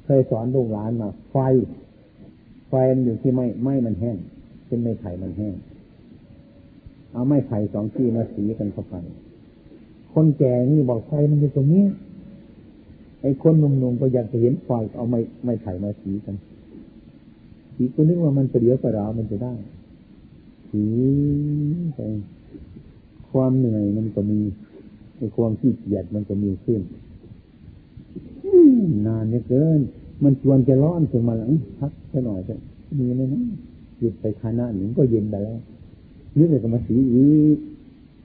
เคยสอนลูกหลานมาไฟ ไฟมันอยู่ที่ไม้ไม้มันแห้งเป็นไม้ไผ่มันแห้งเอาไม้ไผ่สองที่มาสีกันเข้าไป คนแก่นี่บอกไฟมันอยู่ตรงนี้ ไอ้คนหนุ่มๆก็อยากจะเห็นไฟเอาไม้ไม้ไผ่มาสีกันสีก็นึกว่ามันเปรียวประดามันจะได้สีไปความเหนื่อยมันก็มีไอ้ความขี้เกียจมันก็มีขึ้นนานเกิน มันชวนจะร้อนถึงมาหลังพักสักหน่อยจะมีไหมนะหยุดไปคณะหนึ่งก็เย็นไปแล้วนึกเลยก็มาสีอีก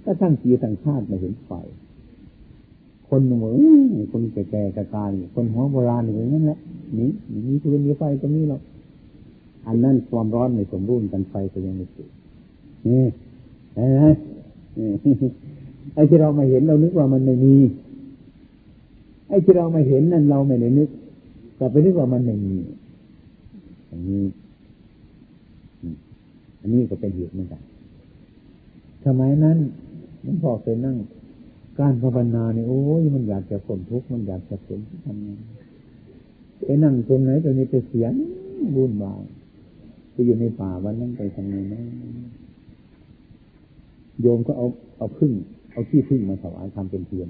ถ้าทั้งปีทั้งชาติมาเห็นไฟ คนเหมือนคนแก่ๆกระการคนหัวโบราณอย่างนั้นแหละนี่มีพื้นมีไฟตรงนี้หรอกอันนั้นความร้อนในสมบูรณ์กันไฟก็ยังไม่สุดนี่ไอ้ไอ้ที่เรามาเห็นเรานึกว่ามันไม่มี ไอ้ที่เรามาเห็นนั่นเราไม่ได้นึกแต่ไปนึกว่ามันไม่มีอันนี้อันนี้ก็เป็นเหตุเหมือนกันสมัยนั้นมันพอเคยนั่ง การภาวนาเนี่ยโอ้ยมันอยากจะพ้นทุกข์มันอยากจะพ้นทำไงไปนั่งตรงไหนตรงนี้ไปเสียงบุญบายไปอยู่ในป่าวันนั้นไปทำไงนะโยมก็เอาเอาพึ่ง เอาที่พึ่งมาถวายทำเป็นเทียน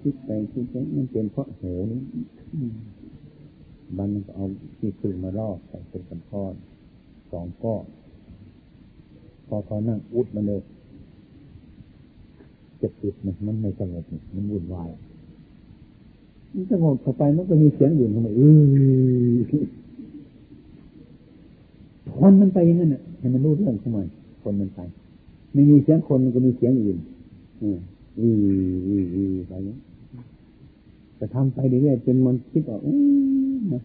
คิดไปคิดไปมันเป็นเพราะเหวนี้บันก็เอาที่พึ่งมาลอกใส่เป็นกันพอดสองก้อนพอเขานั่งอุดมาเลย จะปิดมันมันไม่สงบมันวุ่นวายมันสงบเข้าไปมันก็มีเสียงอื่นเข้ามาเออคนมันไปอย่างนั้นน่ะให้มันรู้เรื่องของมันคนมันไป ไม่มีเสียงคนมันก็มีเสียงอื่นอืออืออืออือไปเนี้ยจะทำไปเรื่อยๆจนมันคิดว่าอู้นะ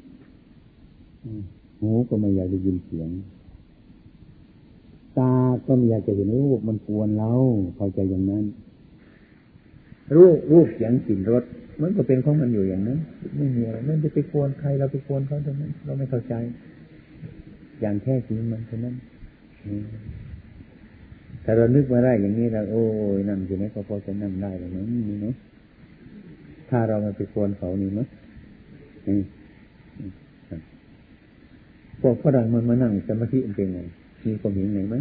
หูก็ไม่อยากได้ยินเสียง ตาก็ไม่อยากจะเห็นรูปมันกวนเราเข้าใจอย่างนั้น รูปรูปเสียงกลิ่นรสมันก็เป็นของมันอยู่อย่างนั้นไม่มีอะไรไม่ได้ไปกวนใครเราไปกวนเขาตรงนั้นเราไม่เข้าใจ อย่างแท้จริงมันเท่านั้นถ้าเรานึกมาได้อย่างนี้เราโอ้ยนั่งอยู่ไหมก็พอจะนั่งได้เลยนะนี่เนาะถ้าเรามาไปกวนเขานี่มั้ยพวกฝรั่งมันมานั่งสมาธิเป็นไงมีความเห็นไงไหม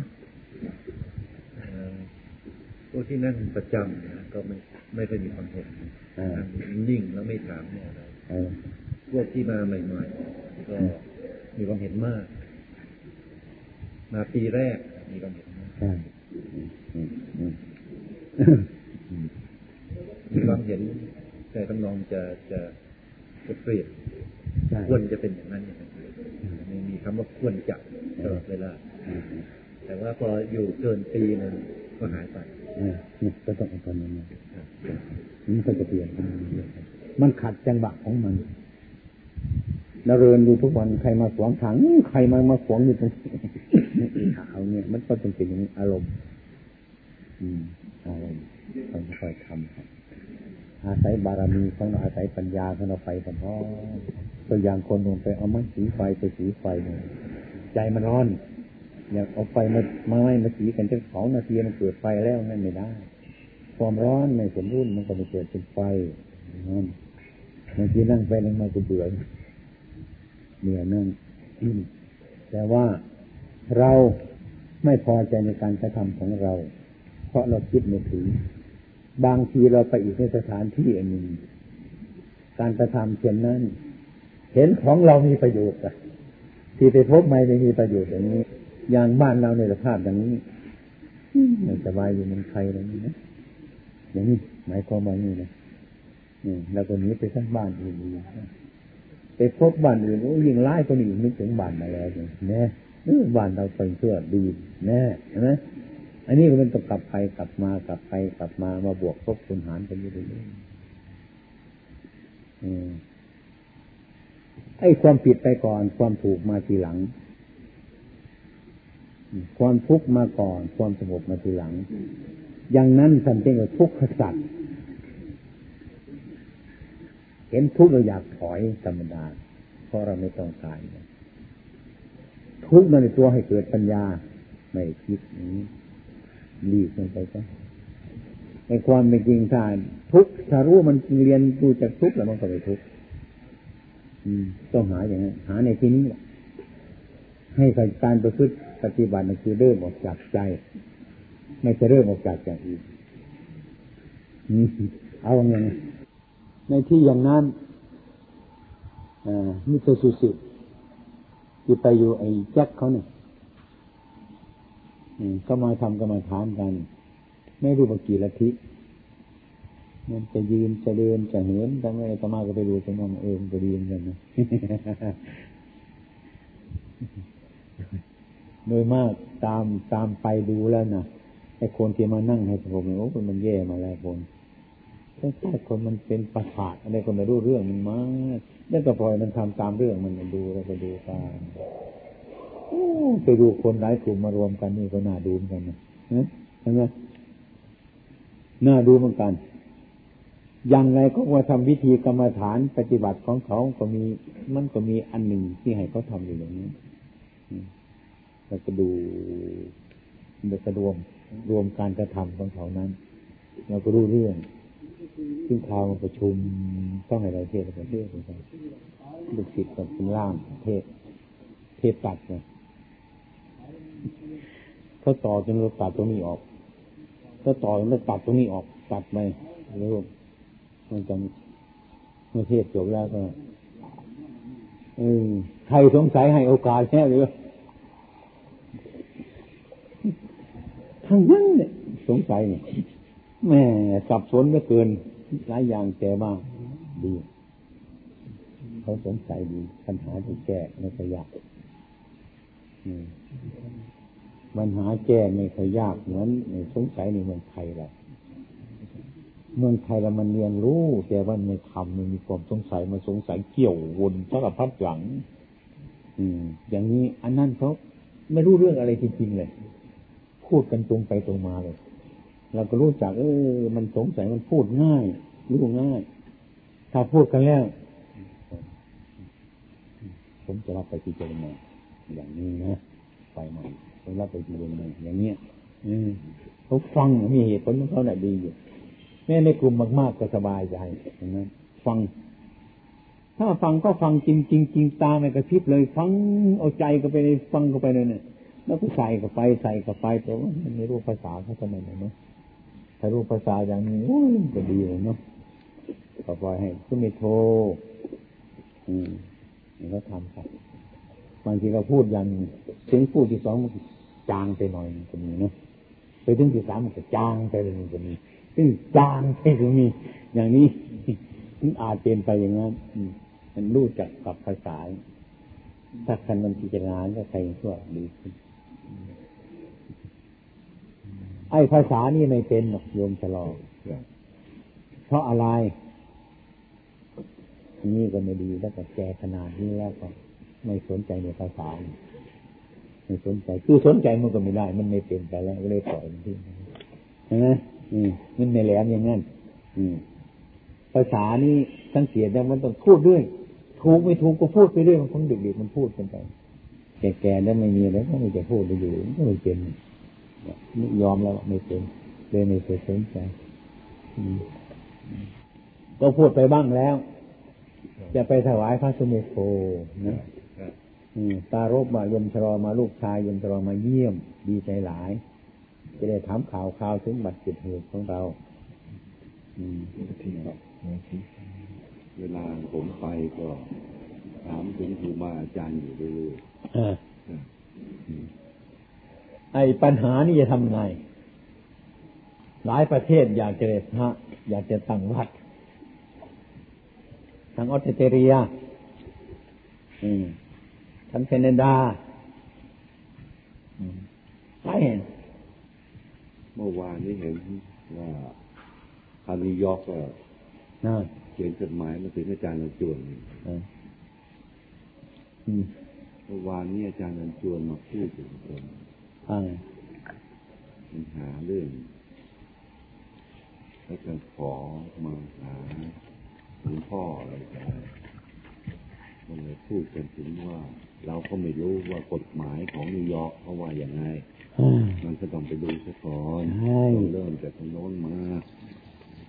พวกที่นั่งประจำนะก็ไม่ไม่ได้มีความเห็นนั่งนิ่งแล้วไม่ถามเนี่ยอะไรพวกที่มาใหม่ๆก็มีความเห็นมาก มาปีแรกมีความเห็นมากมีความเห็นแต่กำลังจะจะจะเปลี่ยนควรจะเป็นอย่างนั้นอย่างนั้นไม่มีคำว่าควรจะตลอดเวลาแต่ว่าพออยู่เกินปีนึงก็หายไป นี่ก็ต้องเอาตอนนั้นมันก็จะเปลี่ยนมันขัดจังหวะของมันเราเรินดูทุกวันใครมาขวงทางใครมามาขวงอยู่ตรงเอาเนี่ยมันก็เป็นสิ่งนี้อารมณ์ อืมอารมณ์ต้องค่อยทำครับอาศัยบารมีของเราอาศัยปัญญาของเราไปพร้อตัวอย่างคนลงไปเอาไม้สีไฟไปสีไฟเนี่ยใจมันร้อน อยากเอาไฟมามาไม่มาสีกันจะสองนาทีมันเกิดไฟแล้วนั่นไม่ได้ ความร้อนในสมรุ่นมันก็ไม่เกิดเป็นไฟนั่นบางทีนั่งไปนั่งมาก็เบื่อเหนื่อยนั่งแต่ว่าเราไม่พอใจในการกระทำของเรา เพราะเราคิดไม่ถึง บางทีเราไปอีกในสถานที่อันหนึ่งการกระทำเช่นนั้น เห็นของเรามีประโยชน์อะที่ไปพบไม่ไม่มีประโยชน์อย่างนี้ อย่างบ้านเราในสภาพอย่างนี้ไม่สบายอยู่มันใครอะไรนี้นะอย่างนี้หมายความว่านี่นะนี่เราก็หนีไปทั้งบ้านอื่นไปพบบ้านอื่นโอ้ยิ่งร้ายคนอื่นนึกถึงบ้านมาแล้วเนี่ยบ้านเราเป็นเชื่อดีแน่ใช่ไหมอันนี้มันต้องกลับไปกลับมากลับไปกลับมามาบวกทบคูณหารกันอยู่เรื่อยๆไอ้ความผิดไปก่อนความถูกมาทีหลัง ความทุกข์มาก่อน ความสงบมาทีหลัง อย่างนั้นสันเจงทุกข์สัตว์เห็นทุกข์เราอยากถอยธรรมดา เพราะเราไม่ต้องการทุกข์ในตัวให้เกิดปัญญา ไม่คิดนี้รีบมันไปซะในความเป็นจริงถ้าทุกถ้ารู้มันเรียนดูจากทุกข์แล้วมันก็ไปทุกข์ต้องหาอย่างนั้นหาในที่นี้แหละให้การประพฤติ ปฏิบัติมันคือเริ่มออกจากใจ ไม่จะเริ่มออกจากอย่างอื่นเอาอย่างนี้ในที่อย่างนั้นมิสสุสิที่ไปอยู่ไอ้แจ็คเขาเนี่ยก็มาทำก็มาถามกัน ไม่รู้ว่ากี่ละทิมันจะยืนจะเดินจะเหินทำไมตมาก็ไปดูจะมองเออจะดีเหมือนกันนะ โดยมากตามตามไปดูแล้วนะไอ้คนที่มานั่งให้ผมโอ้คนมันแย่มาแล้วคนแค่คนมันเป็นประสาทอะไรคนไม่รู้เรื่องมันมากแล้วก็ปล่อยมันทำตามเรื่องมันดูแล้วก็ดูตามไปดูคนหลายกลุ่มมารวมกันนี่ก็น่าดูเหมือนกันนะเห็นไหมน่าดูเหมือนกัน อย่างไรก็ว่าทำวิธีกรรมฐานปฏิบัติของเขาก็มี มันก็มีอันหนึ่งที่ให้เขาทำอยู่อย่างนี้ เราก็ดูเราจะรวมรวมการกระทำของเขานั้น เราก็รู้เรื่อง ซึ่งข่าวประชุมต้องให้เราเทศประเทศเหมือนกันลูกศิษย์กับเป็นล่ามเทศ เทศตัดเนี่ยเขาต่อจนเราตัดตรงนี้ออกถ้าต่อจนเราตัดตรงนี้ออก ตัดไปแล้วมันจะเมื่อเทศจบแล้วก็ใครสงสัยให้โอกาสแค่หรือ ทั้งนั้นเนี่ยสงสัยเนี่ยแม่สับสนไม่เกินหลายอย่างแต่ว่าดีเขาสงสัยดีปัญหาที่แก้ไม่ค่อยยากปัญหาแก้ไม่ค่อยยากเหมือนสงสัยในเมืองไทยแหละเมืองไทยเรามันเรียนรู้ แต่ว่าไม่ทำมันมีความสงสัยมาสงสัยเกี่ยววนสารพัดหลัง อืม อย่างนี้อันนั้นเขาไม่รู้เรื่องอะไรจริงๆเลย พูดกันตรงไปตรงมาเลยเราก็รู้จัก เออ มันสงสัยมันพูดง่าย รู้ง่าย ถ้าพูดกันแล้วผมจะรับไปพิจารณาอย่างนี้นะไปใหม่ผมรับไปพิจารณาอย่างเนี้ยอืมเขาฟังมีเหตุผลของเขาแหละดีอยู่แม่ในกลุ่มมาก ๆ ก็สบายใจนั้นฟัง ถ้าฟังก็ฟังจริงจริงจริงตาไม่กระพริบเลย ฟังเอาใจก็ไปฟังก็ไปเลยเนี่ย แล้วก็ใส่ก็ไปใส่ก็ไปแต่ว่ามันไม่รู้ภาษาเขาทำไมเนาะถ้ารู้ภาษาอย่างนี้ก็ดีเลยเนาะก็ปล่อยให้ก็ไม่โทรอืมแล้วทำครับบางทีเราพูดอย่างถึงพูดที่สองมันจางไปหน่อยก็มีเนาะไปถึงที่สามมันก็จางไปเลยก็มีซึ่งจางไปก็มี อย่างนี้มันอาจเป็นไปอย่างนั้นมันรู้จักกับภาษาถ้าคันมันพิจารณาก็ใครชั่วดีขึ้น ไอ้ภาษานี่ไม่เป็นหรอกโยมชะลอเพราะอะไร นี่ก็ไม่ดีแล้วก็แกขนาดนี้แล้วก็ ไม่สนใจในภาษาไม่สนใจคือสนใจมันก็ไม่ได้ มันไม่เป็นไปแล้วก็เลยปล่อยมันทิ้งใช่ไหมมันไม่แหลมอย่างนั้นภาษานี่สังเกตได้มันต้องพูดด้วย ถูกไม่ถูกก็พูดไปเรื่อยมันคงเดึกๆมันพูดกันไปแก่ๆแล้วไม่มีแล้วก็ไม่จะพูดไปอยู่มันก็ไม่เป็น ยอมแล้วไม่เป็นเลยไม่เคยสนใจก็พูดไปบ้างแล้ว จะไปถวายพระสมุทโธนะตารบมายมชรอมาลูกชายยมชรอมาเยี่ยม ดีใจหลาย จะได้ถามข่าวข่าวถึงบัตรจิตเหตุของเราเวลาผมไปก็ ถามถึงครูบาอาจารย์อยู่เรื่อย ไอ้ปัญหานี่จะทำไง หลายประเทศอยากจะเดพระอยากจะตั้งวัด ทางออสเตรเลียทางแคนาดาใช่เมื่อวานนี้เห็นว่าคานิยอร์กก็เขียนจดหมายมาถึงอาจารย์นันจวนเมื่อวานนี้อาจารย์นันจวนมาพูดถึงคน ปัญหาเรื่องแล้วก็ขอมาหาหลวงพ่ออะไรกันมันเลยพูดกันถึงว่า เราก็ไม่รู้ว่ากฎหมายของนิวยอร์กเขาว่าอย่างไงมันก็ต้องไปดูซะก่อนต้องเริ่มจากตรงโน้นมา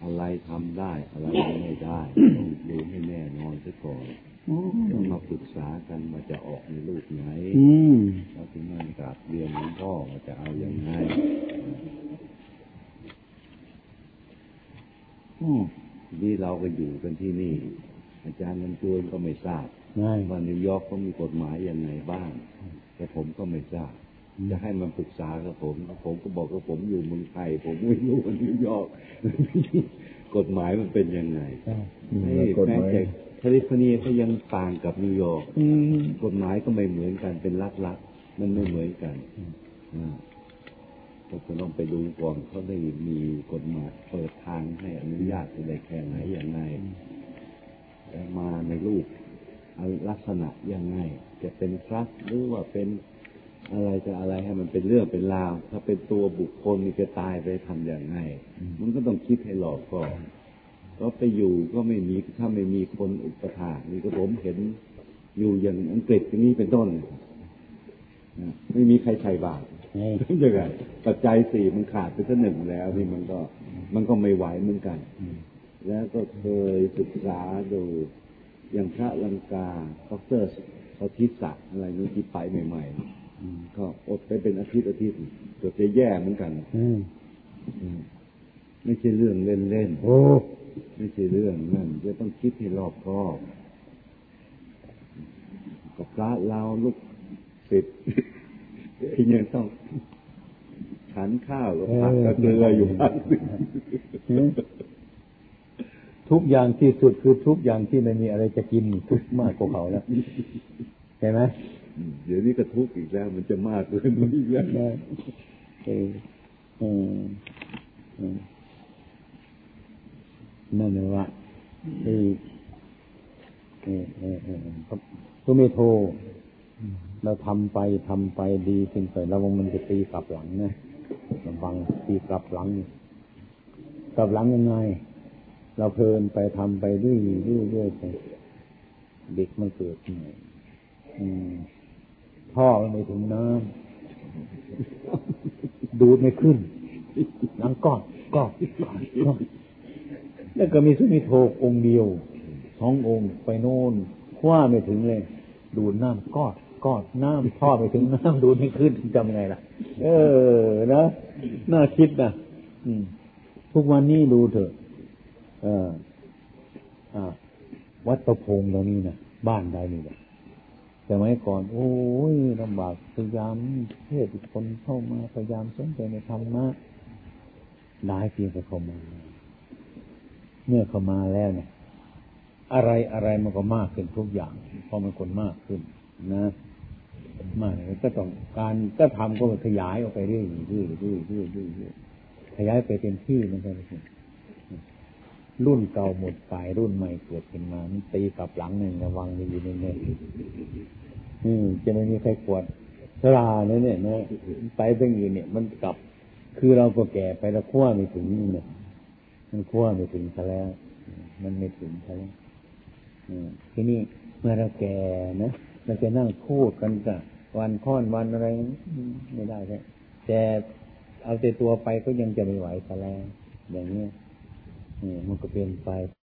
อะไรทำได้ อะไรไม่ได้ต้องดูให้แน่นอนซะก่อน ต้องมาปรึกษากันว่าจะออกในรูปไหนแล้วถึงนั่นกับเรียนหลวงพ่อว่าจะเอาอย่างไงนี่เราก็อยู่กันที่นี่ อาจารย์มันจวนก็ไม่ทราบว่านิวยอร์กเขามีกฎหมายยังไงบ้าง แต่ผมก็ไม่ทราบจะให้มันปรึกษากับผม ผมก็บอกว่าผมอยู่เมืองไทย ผมไม่รู้ว่านิวยอร์กกฎหมายมันเป็นยังไงแม้แต่ แคลิฟอร์เนียก็ยังต่างกับนิวยอร์กกฎหมายก็ไม่เหมือนกันเป็นรัฐๆมันไม่เหมือนกันก็จะต้องไปดูก่อนเขาได้มีกฎหมายเปิดทางให้อนุญาตอะไรแค่ไหนอย่างไรมาในรูปลักษณะยังไง จะเป็นทรัพย์หรือว่าเป็นอะไรจะอะไรให้มันเป็นเรื่องเป็นราว ถ้าเป็นตัวบุคคลนี่จะตายไปทำอย่างไง มันก็ต้องคิดให้หลอกก่อน ก็ไปอยู่ก็ไม่มีถ้าไม่มีคนอุปถานี่ก็ผมเห็นอยู่อย่างอังกฤษอย่างนี้เป็นต้นไม่มีใครใส่บาตรยังไงปัจจัยสี่มันขาดไปสักหนึ่งแล้วนี่มันก็ มันก็ไม่ไหวเหมือนกัน แล้วก็เคยศึกษาดูอย่างพระลังกาดรเขาทิศะอะไรนู้ที่ไปใหม่ๆก็อดไปเป็นอาทิตย์อาทิตย์ตัวจะแย่เหมือนกันไม่ใช่เรื่องเล่นๆโอ้ ไม่ใช่เรื่องนั่นจะต้องคิดให้รอบคอบกับพระเราลูกศิษย์ยังต้องฉันข้าวกับผักกับเกลืออยู่พักทุกอย่างที่สุดคือทุกอย่างที่ไม่มีอะไรจะกินทุกมากกว่าเขาแล้วใช่ไหมเดี๋ยวนี้ก็ทุกข์อีกแล้ว มันจะมากเลยมันอีกแล้ว นั่นเลยว่าไอ้ก็ไม่โทรเราทำไปทำไปดีขึ้นไปแล้วมันจะตีกลับหลังนะระวังตีกลับหลังกลับหลังยังไง เราเพลินไปทำไปเรื่อยเรื่อยเรื่อยไปเด็กมันเกิดใหม่ท่อไม่ถึงน้ำดูดไม่ขึ้นน้ำก้อนก้อนก้อน แล้วก็มีสุนิโทองเดียวสององค์ไปโน่นคว้าไม่ถึงเลย ดูดน้ำกอนกอดน้ำท่อไปถึงน้ำดูไม่ขึ้นจำไงล่ะ เออนะน่าคิดนะทุกวันนี้ดูเถอะ เออวัดประพงตรงนี้นะบ้านใดนี่แหละแต่ไม่ก่อน โอ้ยลำบากพยายามเทศคนเข้ามาพยายามสนใจในธรรมะได้เพียงแต่เขามา เมื่อเขามาแล้วเนี่ย อะไรอะไรมันก็มากขึ้นทุกอย่างเพราะมันคนมากขึ้น นะมากก็ต้องการก็ทำก็ขยายออกไปเรื่อยๆเรื่อยๆเรื่อยๆเรื่อยๆขยายไปเต็มที่มันก็เลยรุ่นเก่าหมดไปรุ่นใหม่เกิดขึ้นมามันตีกลับหลังหนึ่งระวังดีๆเนี่ยอืมจะไม่มีใครกวดชราเนี่ยเนี่ยนะไปตั้งอื่นเนี่ย มันกลับ คือเราก็แก่ไปแล้วขั้วไม่ถึงเนี่ย มันขั้วไม่ถึงซะแล้ว มันไม่ถึงซะแล้วทีนี้เมื่อเราแก่นะเราจะนั่งพูดกันกับวันค้อนวันอะไรไม่ได้เลยแต่เอาแต่ตัวไปก็ยังจะไม่ไหวซะแล้วอย่างนี้มันก็เปลี่ยนไป